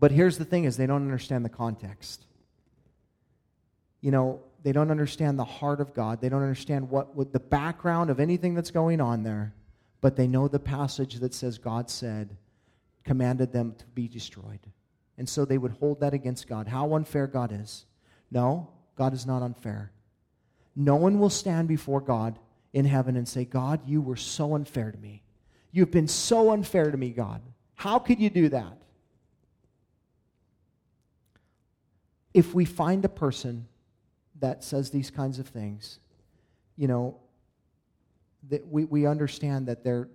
But here's the thing is they don't understand the context. You know, they don't understand the heart of God. They don't understand what, what the background of anything that's going on there. But they know the passage that says God said, commanded them to be destroyed. And so they would hold that against God. How unfair God is. No, God is not unfair. No one will stand before God in heaven and say, God, you were so unfair to me. You've been so unfair to me, God. How could you do that? If we find a person that says these kinds of things, you know, that we, we understand that they're,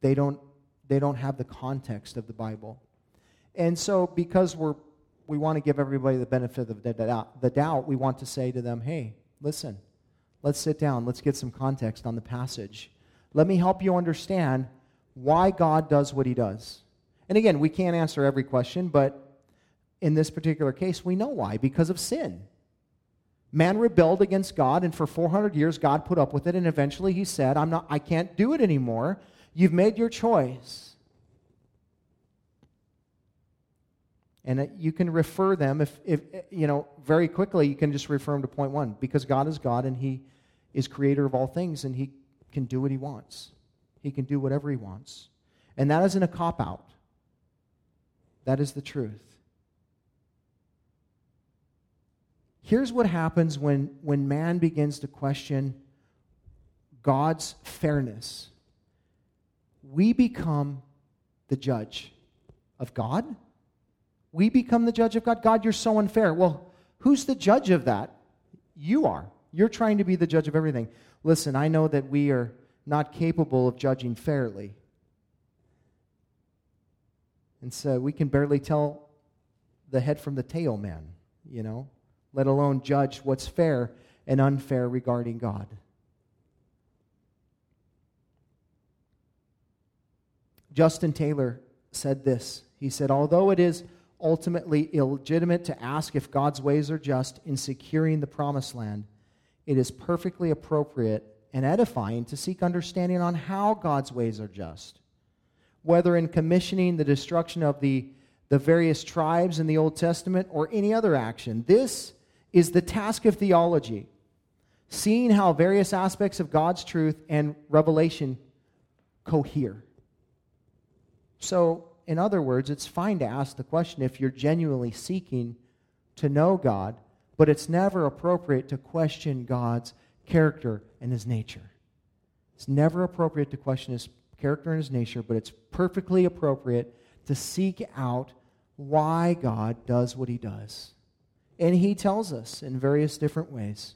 they, don't, they don't have the context of the Bible. And so, because we're we want to give everybody the benefit of the doubt, the doubt. We want to say to them, hey, listen, let's sit down. Let's get some context on the passage. Let me help you understand why God does what he does. And again, we can't answer every question, but in this particular case, we know why because of sin. Man rebelled against God, and for 400 years, God put up with it, and eventually he said, I'm not, I can't do it anymore. You've made your choice. And uh, you can refer them, if, if, uh, you know, very quickly, you can just refer them to point one because God is God and He is creator of all things and He can do what He wants. He can do whatever He wants. And that isn't a cop out, that is the truth. Here's what happens when, when man begins to question God's fairness we become the judge of God we become the judge of God. God, you're so unfair. Well, who's the judge of that? You are. You're trying to be the judge of everything. Listen, I know that we are not capable of judging fairly. And so we can barely tell the head from the tail, man, you know, let alone judge what's fair and unfair regarding God. Justin Taylor said this. He said, Although it is ultimately illegitimate to ask if God's ways are just in securing the promised land, it is perfectly appropriate and edifying to seek understanding on how God's ways are just. Whether in commissioning the destruction of the, the various tribes in the Old Testament or any other action, this is the task of theology. Seeing how various aspects of God's truth and revelation cohere. So, in other words, it's fine to ask the question if you're genuinely seeking to know God, but it's never appropriate to question God's character and his nature. It's never appropriate to question his character and his nature, but it's perfectly appropriate to seek out why God does what he does. And he tells us in various different ways.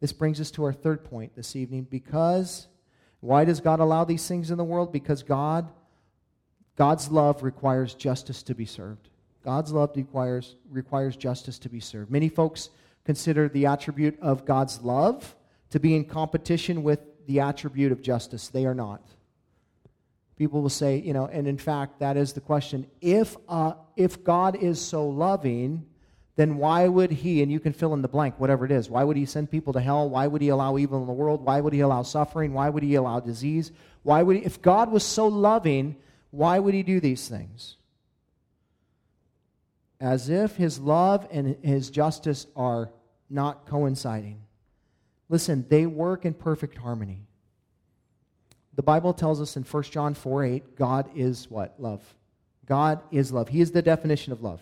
This brings us to our third point this evening. Because, why does God allow these things in the world? Because God God's love requires justice to be served. God's love requires, requires justice to be served. Many folks consider the attribute of God's love to be in competition with the attribute of justice. They are not. People will say, you know, and in fact, that is the question. If, uh, if God is so loving, then why would he, and you can fill in the blank, whatever it is, why would he send people to hell? Why would he allow evil in the world? Why would he allow suffering? Why would he allow disease? Why would he, if God was so loving, why would he do these things? As if his love and his justice are not coinciding. Listen, they work in perfect harmony. The Bible tells us in 1 John 4 8, God is what? Love. God is love. He is the definition of love.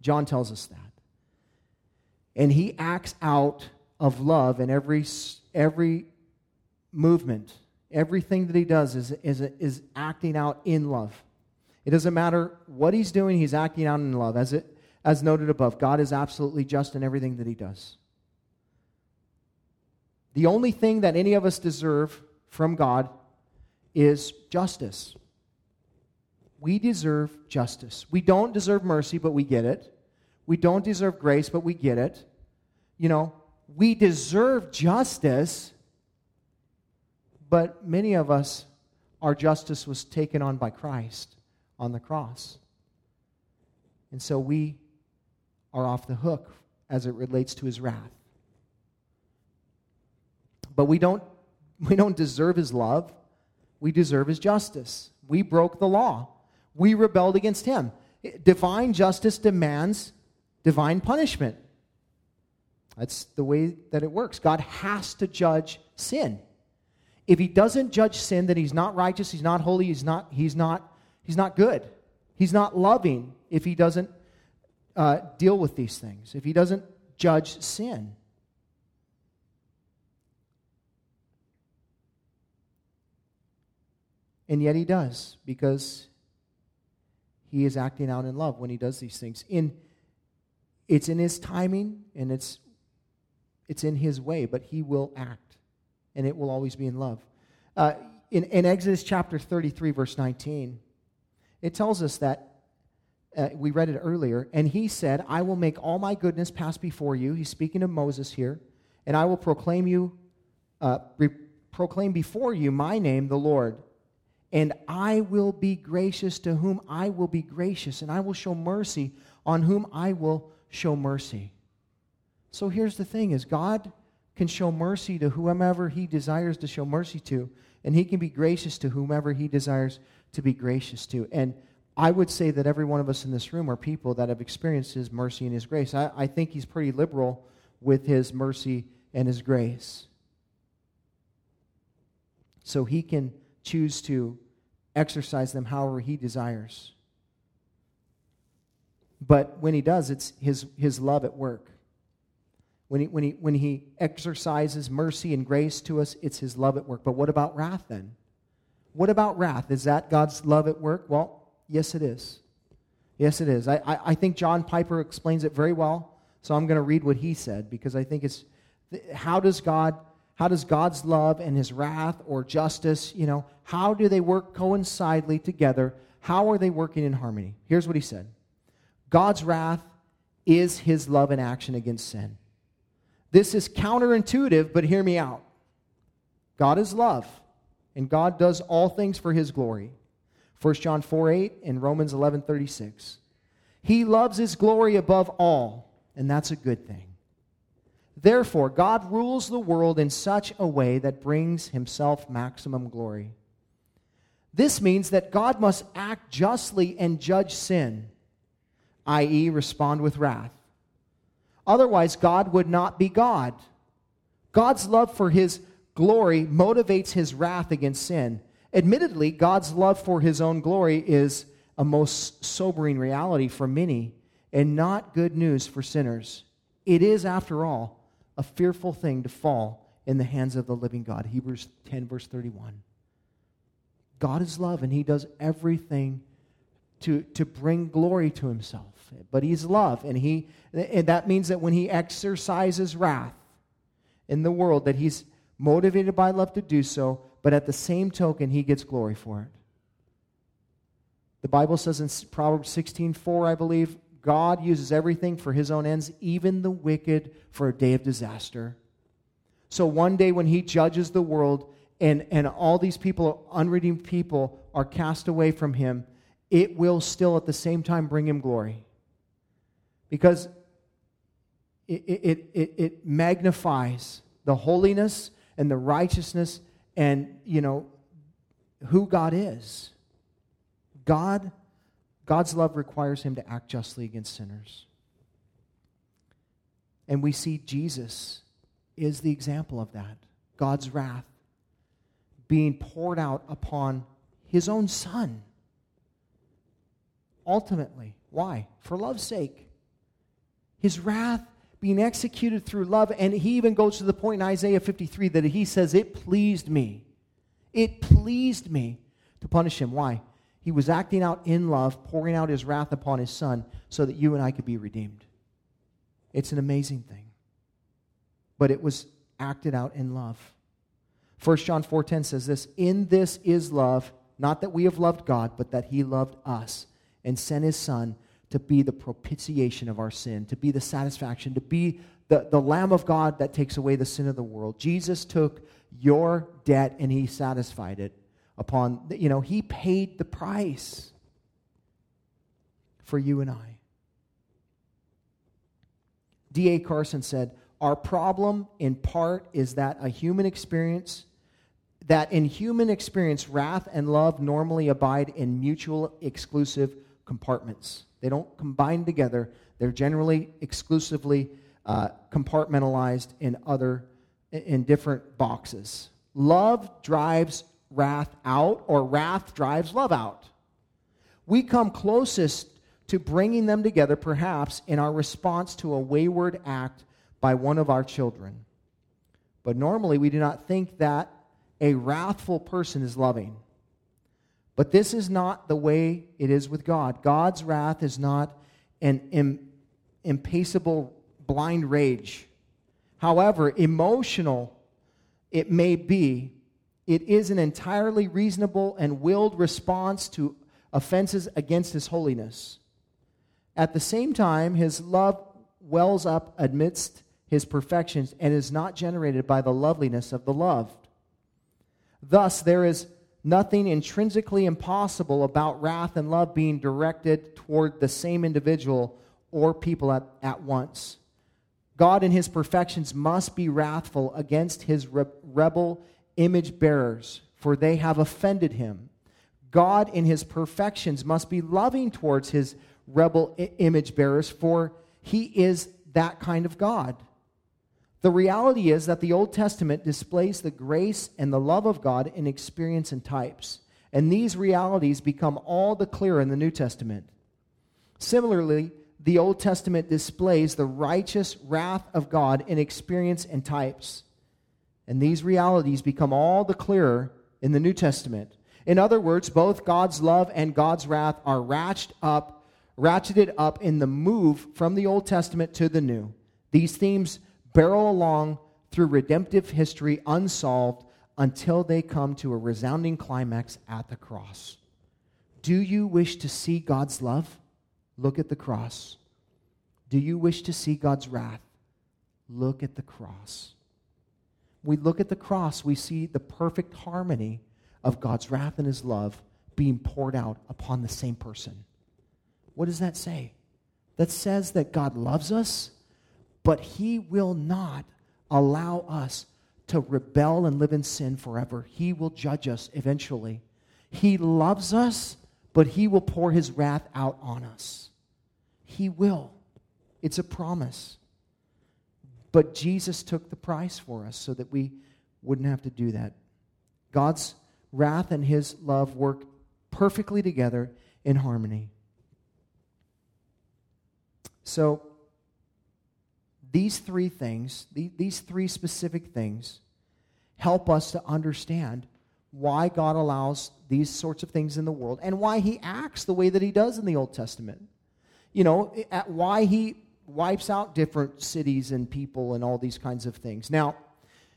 John tells us that. And he acts out of love in every, every movement. Everything that he does is, is, is acting out in love. It doesn't matter what he's doing, he's acting out in love. As, it, as noted above, God is absolutely just in everything that he does. The only thing that any of us deserve from God is justice. We deserve justice. We don't deserve mercy, but we get it. We don't deserve grace, but we get it. You know, we deserve justice, but many of us, our justice was taken on by Christ on the cross. And so we are off the hook as it relates to his wrath. But we don't, we don't deserve his love we deserve his justice. We broke the law. We rebelled against him. Divine justice demands divine punishment. That's the way that it works. God has to judge sin. If he doesn't judge sin, then he's not righteous, he's not holy, he's not, he's not, he's not good. He's not loving if he doesn't uh, deal with these things, if he doesn't judge sin. And yet he does because he is acting out in love when he does these things. In it's in his timing and it's it's in his way, but he will act, and it will always be in love. Uh, in, in Exodus chapter 33, verse 19, it tells us that uh, we read it earlier, and he said, I will make all my goodness pass before you. He's speaking of Moses here, and I will proclaim you, uh, re- proclaim before you my name, the Lord and I will be gracious to whom I will be gracious, and I will show mercy on whom I will show mercy. So here's the thing is God can show mercy to whomever he desires to show mercy to, and he can be gracious to whomever he desires to be gracious to. And I would say that every one of us in this room are people that have experienced his mercy and his grace. I, I think he's pretty liberal with his mercy and his grace. So he can choose to exercise them however he desires. But when he does, it's his, his love at work. When he, when, he, when he exercises mercy and grace to us, it's his love at work. But what about wrath then? What about wrath? Is that God's love at work? Well, yes, it is. Yes, it is. I, I, I think John Piper explains it very well. So I'm going to read what he said because I think it's how does God how does God's love and his wrath or justice, you know, how do they work coincidentally together? How are they working in harmony? Here's what he said God's wrath is his love in action against sin. This is counterintuitive, but hear me out. God is love, and God does all things for his glory. 1 John 4 8 and Romans 11 36. He loves his glory above all, and that's a good thing. Therefore, God rules the world in such a way that brings himself maximum glory. This means that God must act justly and judge sin, i.e., respond with wrath. Otherwise, God would not be God. God's love for his glory motivates his wrath against sin. Admittedly, God's love for his own glory is a most sobering reality for many and not good news for sinners. It is, after all, a fearful thing to fall in the hands of the living God. Hebrews 10, verse 31. God is love, and He does everything to, to bring glory to Himself. But He's love, and, he, and that means that when He exercises wrath in the world, that He's motivated by love to do so, but at the same token, He gets glory for it. The Bible says in Proverbs 16, 4, I believe, God uses everything for his own ends, even the wicked for a day of disaster. So one day when he judges the world and, and all these people, unredeemed people, are cast away from him, it will still at the same time bring him glory. Because it, it, it, it magnifies the holiness and the righteousness and, you know, who God is. God, God's love requires him to act justly against sinners. And we see Jesus is the example of that. God's wrath being poured out upon his own son. Ultimately, why? For love's sake. His wrath being executed through love. And he even goes to the point in Isaiah 53 that he says, It pleased me. It pleased me to punish him. Why? He was acting out in love, pouring out his wrath upon his son so that you and I could be redeemed. It's an amazing thing. But it was acted out in love. 1 John 4:10 says this, "In this is love, not that we have loved God, but that he loved us and sent his son to be the propitiation of our sin, to be the satisfaction, to be the, the Lamb of God that takes away the sin of the world. Jesus took your debt and he satisfied it upon, you know, he paid the price for you and I. D.A. Carson said, Our problem in part is that a human experience, that in human experience, wrath and love normally abide in mutual exclusive compartments. They don't combine together. They're generally exclusively uh, compartmentalized in other in different boxes. Love drives wrath out, or wrath drives love out. We come closest to bringing them together, perhaps, in our response to a wayward act by one of our children. But normally, we do not think that a wrathful person is loving. But this is not the way it is with God. God's wrath is not an Im- impassable blind rage. However, emotional it may be, it is an entirely reasonable and willed response to offenses against his holiness. At the same time, his love wells up amidst his perfections and is not generated by the loveliness of the loved. Thus, there is nothing intrinsically impossible about wrath and love being directed toward the same individual or people at, at once. God, in his perfections, must be wrathful against his re- rebel image bearers, for they have offended him. God, in his perfections, must be loving towards his rebel I- image bearers, for he is that kind of God. The reality is that the Old Testament displays the grace and the love of God in experience and types. And these realities become all the clearer in the New Testament. Similarly, the Old Testament displays the righteous wrath of God in experience and types. And these realities become all the clearer in the New Testament. In other words, both God's love and God's wrath are ratcheted up, ratcheted up in the move from the Old Testament to the New. These themes barrel along through redemptive history unsolved until they come to a resounding climax at the cross. Do you wish to see God's love? Look at the cross. Do you wish to see God's wrath? Look at the cross. We look at the cross, we see the perfect harmony of God's wrath and his love being poured out upon the same person. What does that say? That says that God loves us but he will not allow us to rebel and live in sin forever. He will judge us eventually. He loves us, but he will pour his wrath out on us. He will. It's a promise. But Jesus took the price for us so that we wouldn't have to do that. God's wrath and his love work perfectly together in harmony. So, these three things, these three specific things, help us to understand why God allows these sorts of things in the world and why he acts the way that he does in the Old Testament. You know, at why he wipes out different cities and people and all these kinds of things. Now,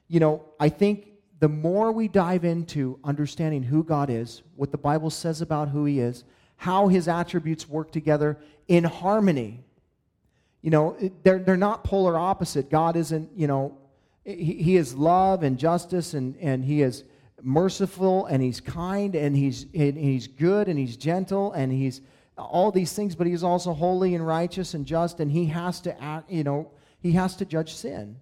you know, I think the more we dive into understanding who God is, what the Bible says about who he is, how his attributes work together in harmony you know, they're, they're not polar opposite. God isn't, you know, he, he is love and justice, and, and he is merciful, and he's kind, and he's, and he's good, and he's gentle, and he's all these things, but he's also holy and righteous and just, and he has to act, you know, he has to judge sin.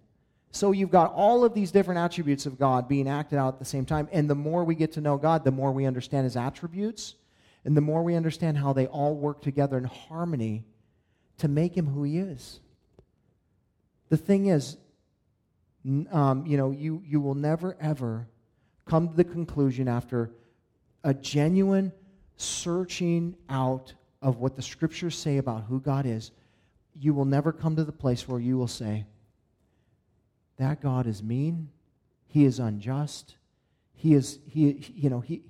So you've got all of these different attributes of God being acted out at the same time. And the more we get to know God, the more we understand his attributes, and the more we understand how they all work together in harmony to make him who he is. The thing is, um, you know, you, you will never, ever come to the conclusion after a genuine searching out of what the scriptures say about who God is, you will never come to the place where you will say, that God is mean, he is unjust, he is, he, you know, he,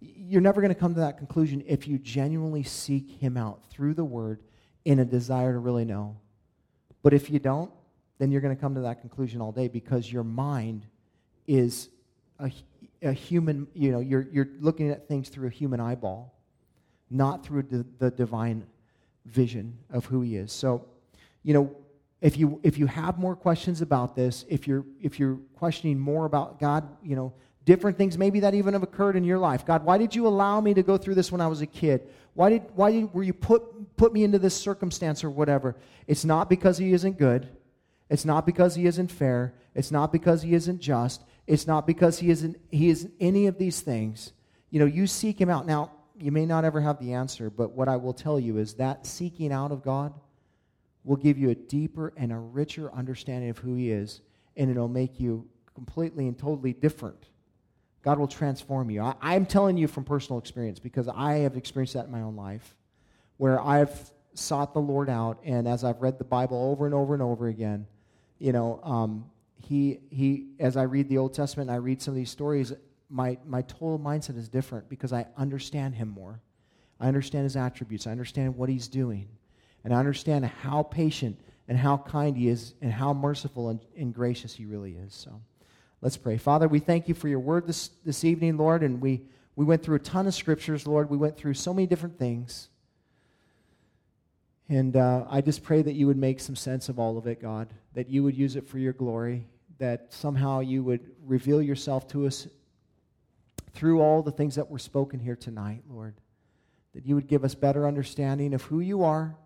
you're never going to come to that conclusion if you genuinely seek him out through the word in a desire to really know. But if you don't, then you're going to come to that conclusion all day because your mind is a, a human, you know, you're, you're looking at things through a human eyeball, not through the, the divine vision of who he is. So, you know, if you if you have more questions about this, if you're if you're questioning more about God, you know, different things maybe that even have occurred in your life. God, why did you allow me to go through this when I was a kid? Why did why did, were you put put me into this circumstance or whatever? It's not because he isn't good. It's not because he isn't fair. It's not because he isn't just. It's not because he isn't he isn't any of these things. You know, you seek him out. Now, you may not ever have the answer, but what I will tell you is that seeking out of God will give you a deeper and a richer understanding of who he is, and it'll make you completely and totally different. God will transform you. I, am telling you from personal experience because I have experienced that in my own life, where I've sought the Lord out, and as I've read the Bible over and over and over again, you know, um, he, he, as I read the Old Testament and I read some of these stories, my, my total mindset is different because I understand him more. I understand his attributes. I understand what he's doing. And I understand how patient and how kind he is and how merciful and, and gracious he really is. So let's pray. Father, we thank you for your word this, this evening, Lord. And we, we went through a ton of scriptures, Lord. We went through so many different things. And uh, I just pray that you would make some sense of all of it, God, that you would use it for your glory, that somehow you would reveal yourself to us through all the things that were spoken here tonight, Lord. That you would give us better understanding of who you are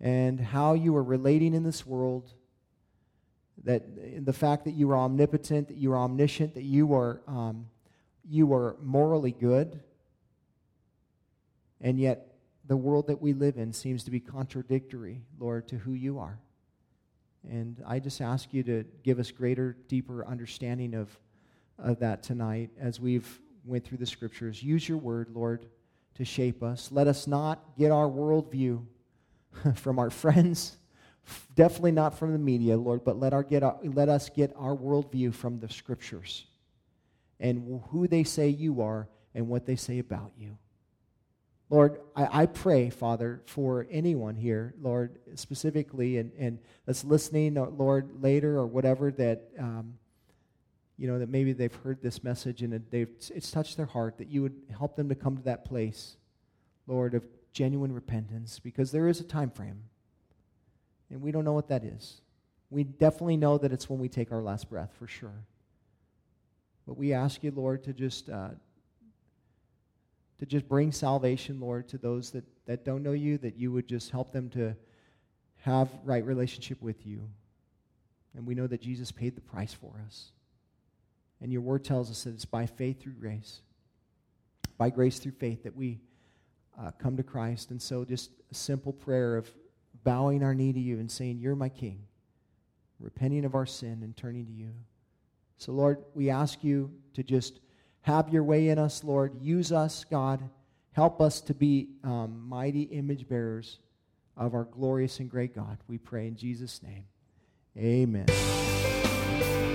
and how you are relating in this world. That the fact that you are omnipotent, that you are omniscient, that you are, um, you are morally good, and yet the world that we live in seems to be contradictory, Lord, to who you are. And I just ask you to give us greater, deeper understanding of, of that tonight as we've went through the scriptures. Use your word, Lord, to shape us. Let us not get our worldview from our friends, definitely not from the media, Lord, but let, our get our, let us get our worldview from the scriptures and who they say you are and what they say about you. Lord, I, I, pray, Father, for anyone here, Lord, specifically, and, and that's listening, Lord, later or whatever, that, um, you know, that maybe they've heard this message and they've, it's touched their heart, that you would help them to come to that place, Lord, of genuine repentance because there is a time frame. And we don't know what that is. We definitely know that it's when we take our last breath, for sure. But we ask you, Lord, to just uh, to just bring salvation, Lord, to those that, that don't know you, that you would just help them to have right relationship with you. And we know that Jesus paid the price for us. And your word tells us that it's by faith through grace, by grace through faith that we uh, come to Christ. And so, just a simple prayer of bowing our knee to you and saying, You're my King, repenting of our sin and turning to you. So, Lord, we ask you to just have your way in us, Lord. Use us, God. Help us to be um, mighty image bearers of our glorious and great God. We pray in Jesus' name. Amen.